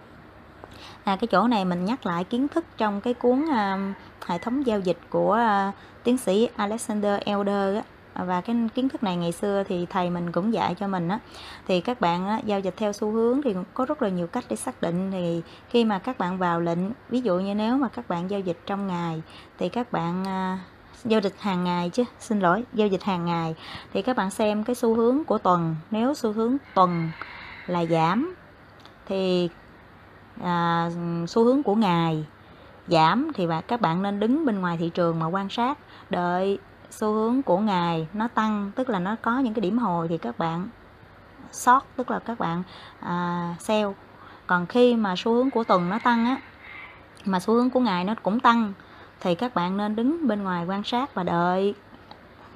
À, cái chỗ này mình nhắc lại kiến thức trong cái cuốn à, hệ thống giao dịch của à, tiến sĩ Alexander Elder á. À, và cái kiến thức này ngày xưa thì thầy mình cũng dạy cho mình á. Thì các bạn á, giao dịch theo xu hướng thì có rất là nhiều cách để xác định. Thì khi mà các bạn vào lệnh ví dụ như nếu mà các bạn giao dịch trong ngày thì các bạn à, giao dịch hàng ngày chứ xin lỗi giao dịch hàng ngày thì các bạn xem cái xu hướng của tuần. Nếu xu hướng tuần là giảm thì à, xu hướng của ngày giảm thì các bạn nên đứng bên ngoài thị trường mà quan sát. Đợi xu hướng của ngày nó tăng tức là nó có những cái điểm hồi thì các bạn short tức là các bạn à, sell. Còn khi mà xu hướng của tuần nó tăng á mà xu hướng của ngày nó cũng tăng thì các bạn nên đứng bên ngoài quan sát và đợi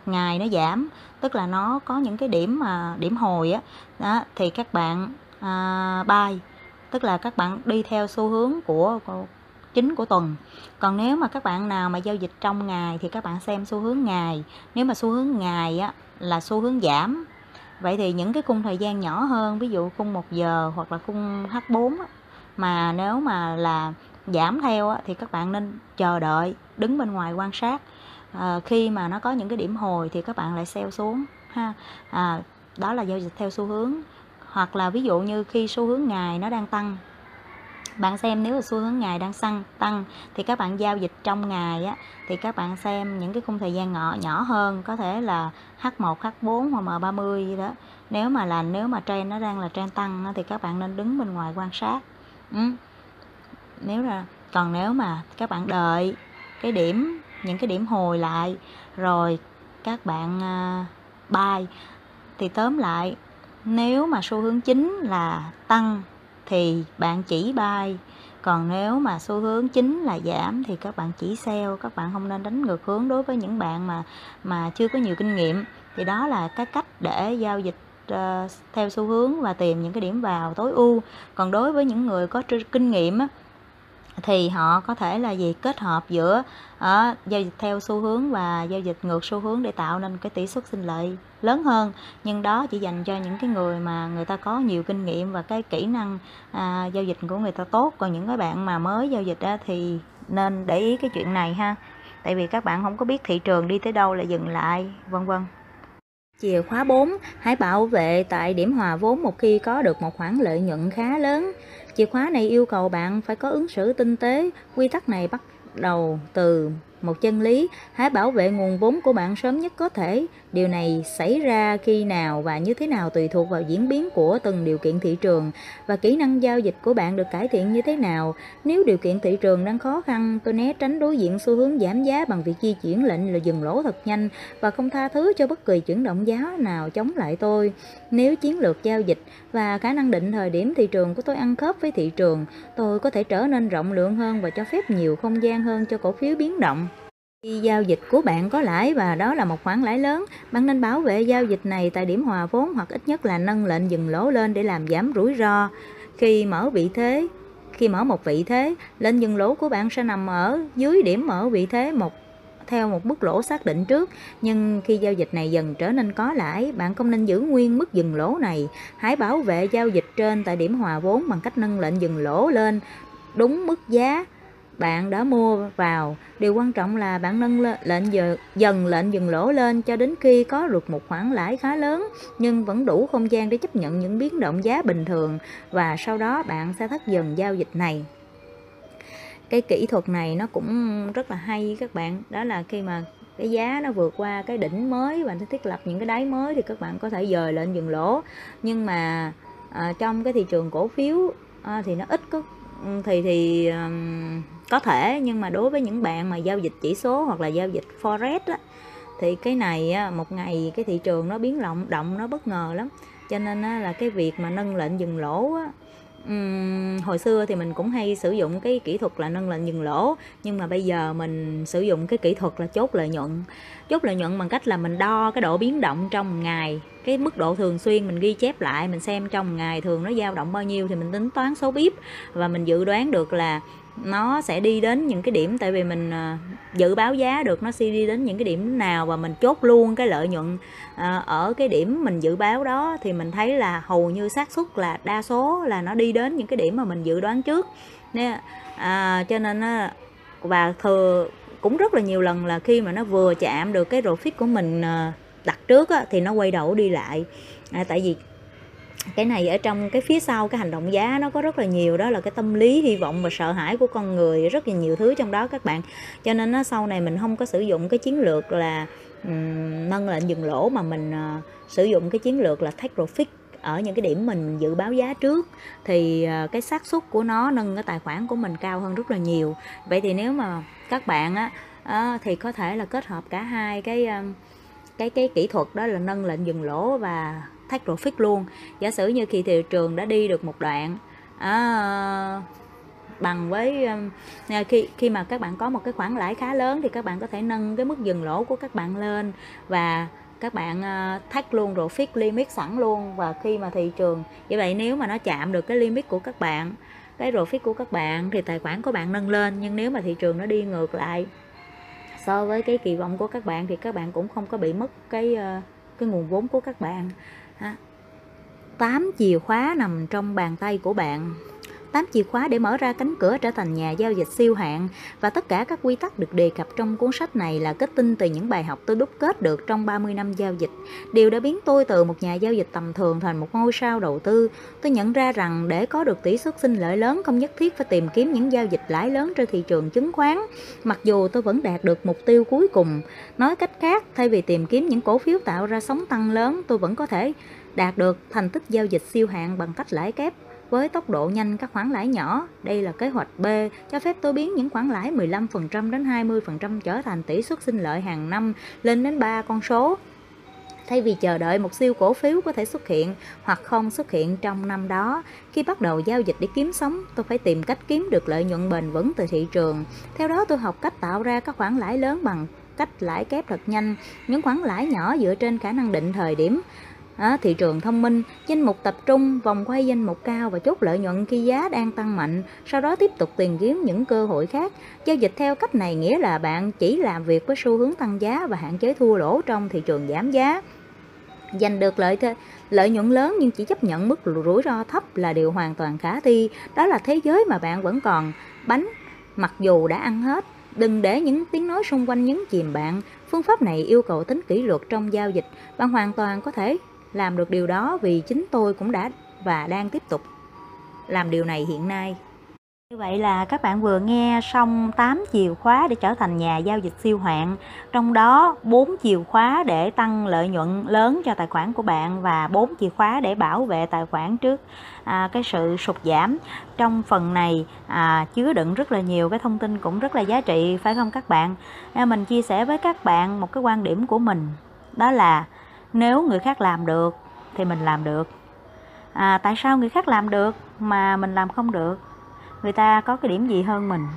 ngày nó giảm. Tức là nó có những cái điểm mà điểm hồi á đó, thì các bạn à, buy tức là các bạn đi theo xu hướng của, của chính của tuần. Còn nếu mà các bạn nào mà giao dịch trong ngày thì các bạn xem xu hướng ngày. Nếu mà xu hướng ngày á, là xu hướng giảm vậy thì những cái khung thời gian nhỏ hơn ví dụ khung 1 giờ hoặc là khung H4 á, mà nếu mà là giảm theo á, thì các bạn nên chờ đợi đứng bên ngoài quan sát. À, khi mà nó có những cái điểm hồi thì các bạn lại sell xuống ha. À, đó là giao dịch theo xu hướng hoặc là ví dụ như khi xu hướng ngày nó đang tăng. Bạn xem nếu là xu hướng ngày đang tăng tăng thì các bạn giao dịch trong ngày á thì các bạn xem những cái khung thời gian nhỏ nhỏ hơn có thể là H1, H4 hoặc M30 gì đó. Nếu mà là nếu mà trend nó đang là trend tăng á, thì các bạn nên đứng bên ngoài quan sát. Ừ. nếu là còn nếu mà các bạn đợi cái điểm những cái điểm hồi lại rồi các bạn uh, buy thì tóm lại nếu mà xu hướng chính là tăng thì bạn chỉ buy còn nếu mà xu hướng chính là giảm thì các bạn chỉ sell các bạn không nên đánh ngược hướng đối với những bạn mà mà chưa có nhiều kinh nghiệm. Thì đó là cái cách để giao dịch uh, theo xu hướng và tìm những cái điểm vào tối ưu. Còn đối với những người có kinh nghiệm á, thì họ có thể là gì? Kết hợp giữa ở giao dịch theo xu hướng và giao dịch ngược xu hướng để tạo nên cái tỷ suất sinh lợi lớn hơn nhưng đó chỉ dành cho những cái người mà người ta có nhiều kinh nghiệm và cái kỹ năng à, giao dịch của người ta tốt còn những cái bạn mà mới giao dịch á, thì nên để ý cái chuyện này ha tại vì các bạn không có biết thị trường đi tới đâu là dừng lại vân vân Chìa khóa 4, hãy bảo vệ tại điểm hòa vốn một khi có được một khoản lợi nhuận khá lớn. Chìa khóa này yêu cầu bạn phải có ứng xử tinh tế. Quy tắc này bắt đầu từ một chân lý, hãy bảo vệ nguồn vốn của bạn sớm nhất có thể. Điều này xảy ra khi nào và như thế nào tùy thuộc vào diễn biến của từng điều kiện thị trường và kỹ năng giao dịch của bạn được cải thiện như thế nào. Nếu điều kiện thị trường đang khó khăn, tôi né tránh đối diện xu hướng giảm giá bằng việc di chuyển lệnh là dừng lỗ thật nhanh và không tha thứ cho bất kỳ chuyển động giá nào chống lại tôi. Nếu chiến lược giao dịch và khả năng định thời điểm thị trường của tôi ăn khớp với thị trường, tôi có thể trở nên rộng lượng hơn và cho phép nhiều không gian hơn cho cổ phiếu biến động khi giao dịch của bạn có lãi và đó là một khoản lãi lớn, bạn nên bảo vệ giao dịch này tại điểm hòa vốn hoặc ít nhất là nâng lệnh dừng lỗ lên để làm giảm rủi ro. Khi mở vị thế, khi mở một vị thế, lệnh dừng lỗ của bạn sẽ nằm ở dưới điểm mở vị thế một theo một mức lỗ xác định trước nhưng khi giao dịch này dần trở nên có lãi bạn không nên giữ nguyên mức dừng lỗ này hãy bảo vệ giao dịch trên tại điểm hòa vốn bằng cách nâng lệnh dừng lỗ lên đúng mức giá bạn đã mua vào. Điều quan trọng là bạn nâng lệnh giờ, dần lệnh dừng lỗ lên cho đến khi có được một khoản lãi khá lớn nhưng vẫn đủ không gian để chấp nhận những biến động giá bình thường. Và sau đó bạn sẽ thắt dần giao dịch này. Cái kỹ thuật này nó cũng rất là hay các bạn. Đó là khi mà cái giá nó vượt qua cái đỉnh mới và nó thiết lập những cái đáy mới thì các bạn có thể dời lệnh dừng lỗ. Nhưng mà à, trong cái thị trường cổ phiếu à, thì nó ít có thì thì um, có thể nhưng mà đối với những bạn mà giao dịch chỉ số hoặc là giao dịch forex á, thì cái này á, một ngày cái thị trường nó biến động động nó bất ngờ lắm. Cho nên á, là cái việc mà nâng lệnh dừng lỗ á, um, hồi xưa thì mình cũng hay sử dụng cái kỹ thuật là nâng lệnh dừng lỗ nhưng mà bây giờ mình sử dụng cái kỹ thuật là chốt lợi nhuận. Chốt lợi nhuận bằng cách là mình đo cái độ biến động trong một ngày cái mức độ thường xuyên mình ghi chép lại mình xem trong một ngày thường nó dao động bao nhiêu thì mình tính toán số bếp và mình dự đoán được là nó sẽ đi đến những cái điểm tại vì mình ờ, dự báo giá được nó sẽ đi đến những cái điểm nào và mình chốt luôn cái lợi nhuận ờ, ở cái điểm mình dự báo đó thì mình thấy là hầu như xác suất là đa số là nó đi đến những cái điểm mà mình dự đoán trước. Nên, à, cho nên và thừa cũng rất là nhiều lần là khi mà nó vừa chạm được cái profit của mình ờ, đặt trước á, thì nó quay đầu đi lại. À, tại vì cái này ở trong cái phía sau cái hành động giá nó có rất là nhiều đó là cái tâm lý hy vọng và sợ hãi của con người rất là nhiều thứ trong đó các bạn. Cho nên nó sau này mình không có sử dụng cái chiến lược là um, nâng lệnh dừng lỗ mà mình uh, sử dụng cái chiến lược là take profit ở những cái điểm mình dự báo giá trước thì uh, cái xác suất của nó nâng cái tài khoản của mình cao hơn rất là nhiều. Vậy thì nếu mà các bạn á uh, thì có thể là kết hợp cả hai cái uh, cái cái kỹ thuật đó là nâng lệnh dừng lỗ và thách profit luôn. Giả sử như khi thị trường đã đi được một đoạn à, bằng với à, khi khi mà các bạn có một cái khoản lãi khá lớn thì các bạn có thể nâng cái mức dừng lỗ của các bạn lên và các bạn à, thách luôn rồi fix limit sẵn luôn. Và khi mà thị trường như vậy nếu mà nó chạm được cái limit của các bạn cái rồi fix của các bạn thì tài khoản của bạn nâng lên. Nhưng nếu mà thị trường nó đi ngược lại so với cái kỳ vọng của các bạn thì các bạn cũng không có bị mất cái à, cái nguồn vốn của các bạn. 8 chìa khóa nằm trong bàn tay của bạn. 8 chìa khóa để mở ra cánh cửa trở thành nhà giao dịch siêu hạng và tất cả các quy tắc được đề cập trong cuốn sách này là kết tinh từ những bài học tôi đúc kết được trong 30 năm giao dịch. Điều đã biến tôi từ một nhà giao dịch tầm thường thành một ngôi sao đầu tư. Tôi nhận ra rằng để có được tỷ suất sinh lợi lớn không nhất thiết phải tìm kiếm những giao dịch lãi lớn trên thị trường chứng khoán, mặc dù tôi vẫn đạt được mục tiêu cuối cùng. Nói cách khác, thay vì tìm kiếm những cổ phiếu tạo ra sóng tăng lớn, tôi vẫn có thể đạt được thành tích giao dịch siêu hạng bằng cách lãi kép với tốc độ nhanh các khoản lãi nhỏ. Đây là kế hoạch B cho phép tôi biến những khoản lãi 15% đến 20% trở thành tỷ suất sinh lợi hàng năm lên đến 3 con số. Thay vì chờ đợi một siêu cổ phiếu có thể xuất hiện hoặc không xuất hiện trong năm đó, khi bắt đầu giao dịch để kiếm sống, tôi phải tìm cách kiếm được lợi nhuận bền vững từ thị trường. Theo đó tôi học cách tạo ra các khoản lãi lớn bằng cách lãi kép thật nhanh, những khoản lãi nhỏ dựa trên khả năng định thời điểm à, thị trường thông minh danh mục tập trung vòng quay danh mục cao và chốt lợi nhuận khi giá đang tăng mạnh sau đó tiếp tục tìm kiếm những cơ hội khác. Giao dịch theo cách này nghĩa là bạn chỉ làm việc với xu hướng tăng giá và hạn chế thua lỗ trong thị trường giảm giá. Giành được lợi thế, lợi nhuận lớn nhưng chỉ chấp nhận mức rủi ro thấp là điều hoàn toàn khả thi. Đó là thế giới mà bạn vẫn còn. Bánh mặc dù đã ăn hết đừng để những tiếng nói xung quanh nhấn chìm bạn. Phương pháp này yêu cầu tính kỷ luật trong giao dịch. Bạn hoàn toàn có thể làm được điều đó vì chính tôi cũng đã và đang tiếp tục làm điều này hiện nay. Như vậy là các bạn vừa nghe xong 8 chìa khóa để trở thành nhà giao dịch siêu hoạn, trong đó 4 chìa khóa để tăng lợi nhuận lớn cho tài khoản của bạn và 4 chìa khóa để bảo vệ tài khoản trước à, cái sự sụt giảm. Trong phần này à, chứa đựng rất là nhiều cái thông tin cũng rất là giá trị phải không các bạn? À, mình chia sẻ với các bạn một cái quan điểm của mình đó là nếu người khác làm được thì mình làm được. À, tại sao người khác làm được mà mình làm không được? Người ta có cái điểm gì hơn mình?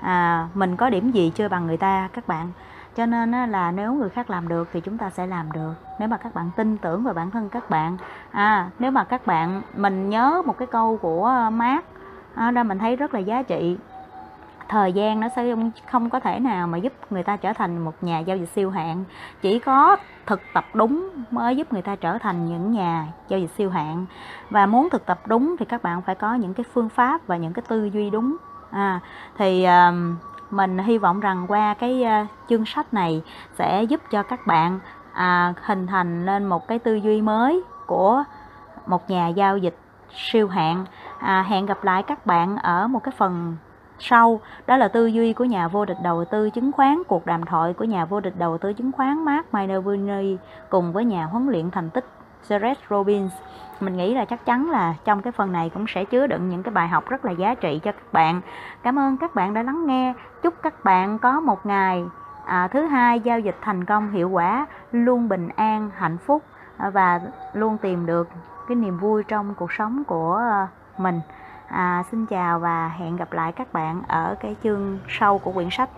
À, mình có điểm gì chưa bằng người ta các bạn? Cho nên là nếu người khác làm được thì chúng ta sẽ làm được. Nếu mà các bạn tin tưởng vào bản thân các bạn. À nếu mà các bạn mình nhớ một cái câu của mát à, đó mình thấy rất là giá trị thời gian nó sẽ không có thể nào mà giúp người ta trở thành một nhà giao dịch siêu hạn chỉ có thực tập đúng mới giúp người ta trở thành những nhà giao dịch siêu hạn và muốn thực tập đúng thì các bạn phải có những cái phương pháp và những cái tư duy đúng. À, thì um, mình hy vọng rằng qua cái uh, chương sách này sẽ giúp cho các bạn à, hình thành nên một cái tư duy mới của một nhà giao dịch siêu hạn à, hẹn gặp lại các bạn ở một cái phần sau. Đó là tư duy của nhà vô địch đầu tư chứng khoán cuộc đàm thoại của nhà vô địch đầu tư chứng khoán Mark Minervini cùng với nhà huấn luyện thành tích Jared Robbins mình nghĩ là chắc chắn là trong cái phần này cũng sẽ chứa đựng những cái bài học rất là giá trị cho các bạn. Cảm ơn các bạn đã lắng nghe. Chúc các bạn có một ngày à, thứ hai giao dịch thành công hiệu quả luôn bình an hạnh phúc à, và luôn tìm được cái niềm vui trong cuộc sống của à, mình à, xin chào và hẹn gặp lại các bạn ở cái chương sau của quyển sách.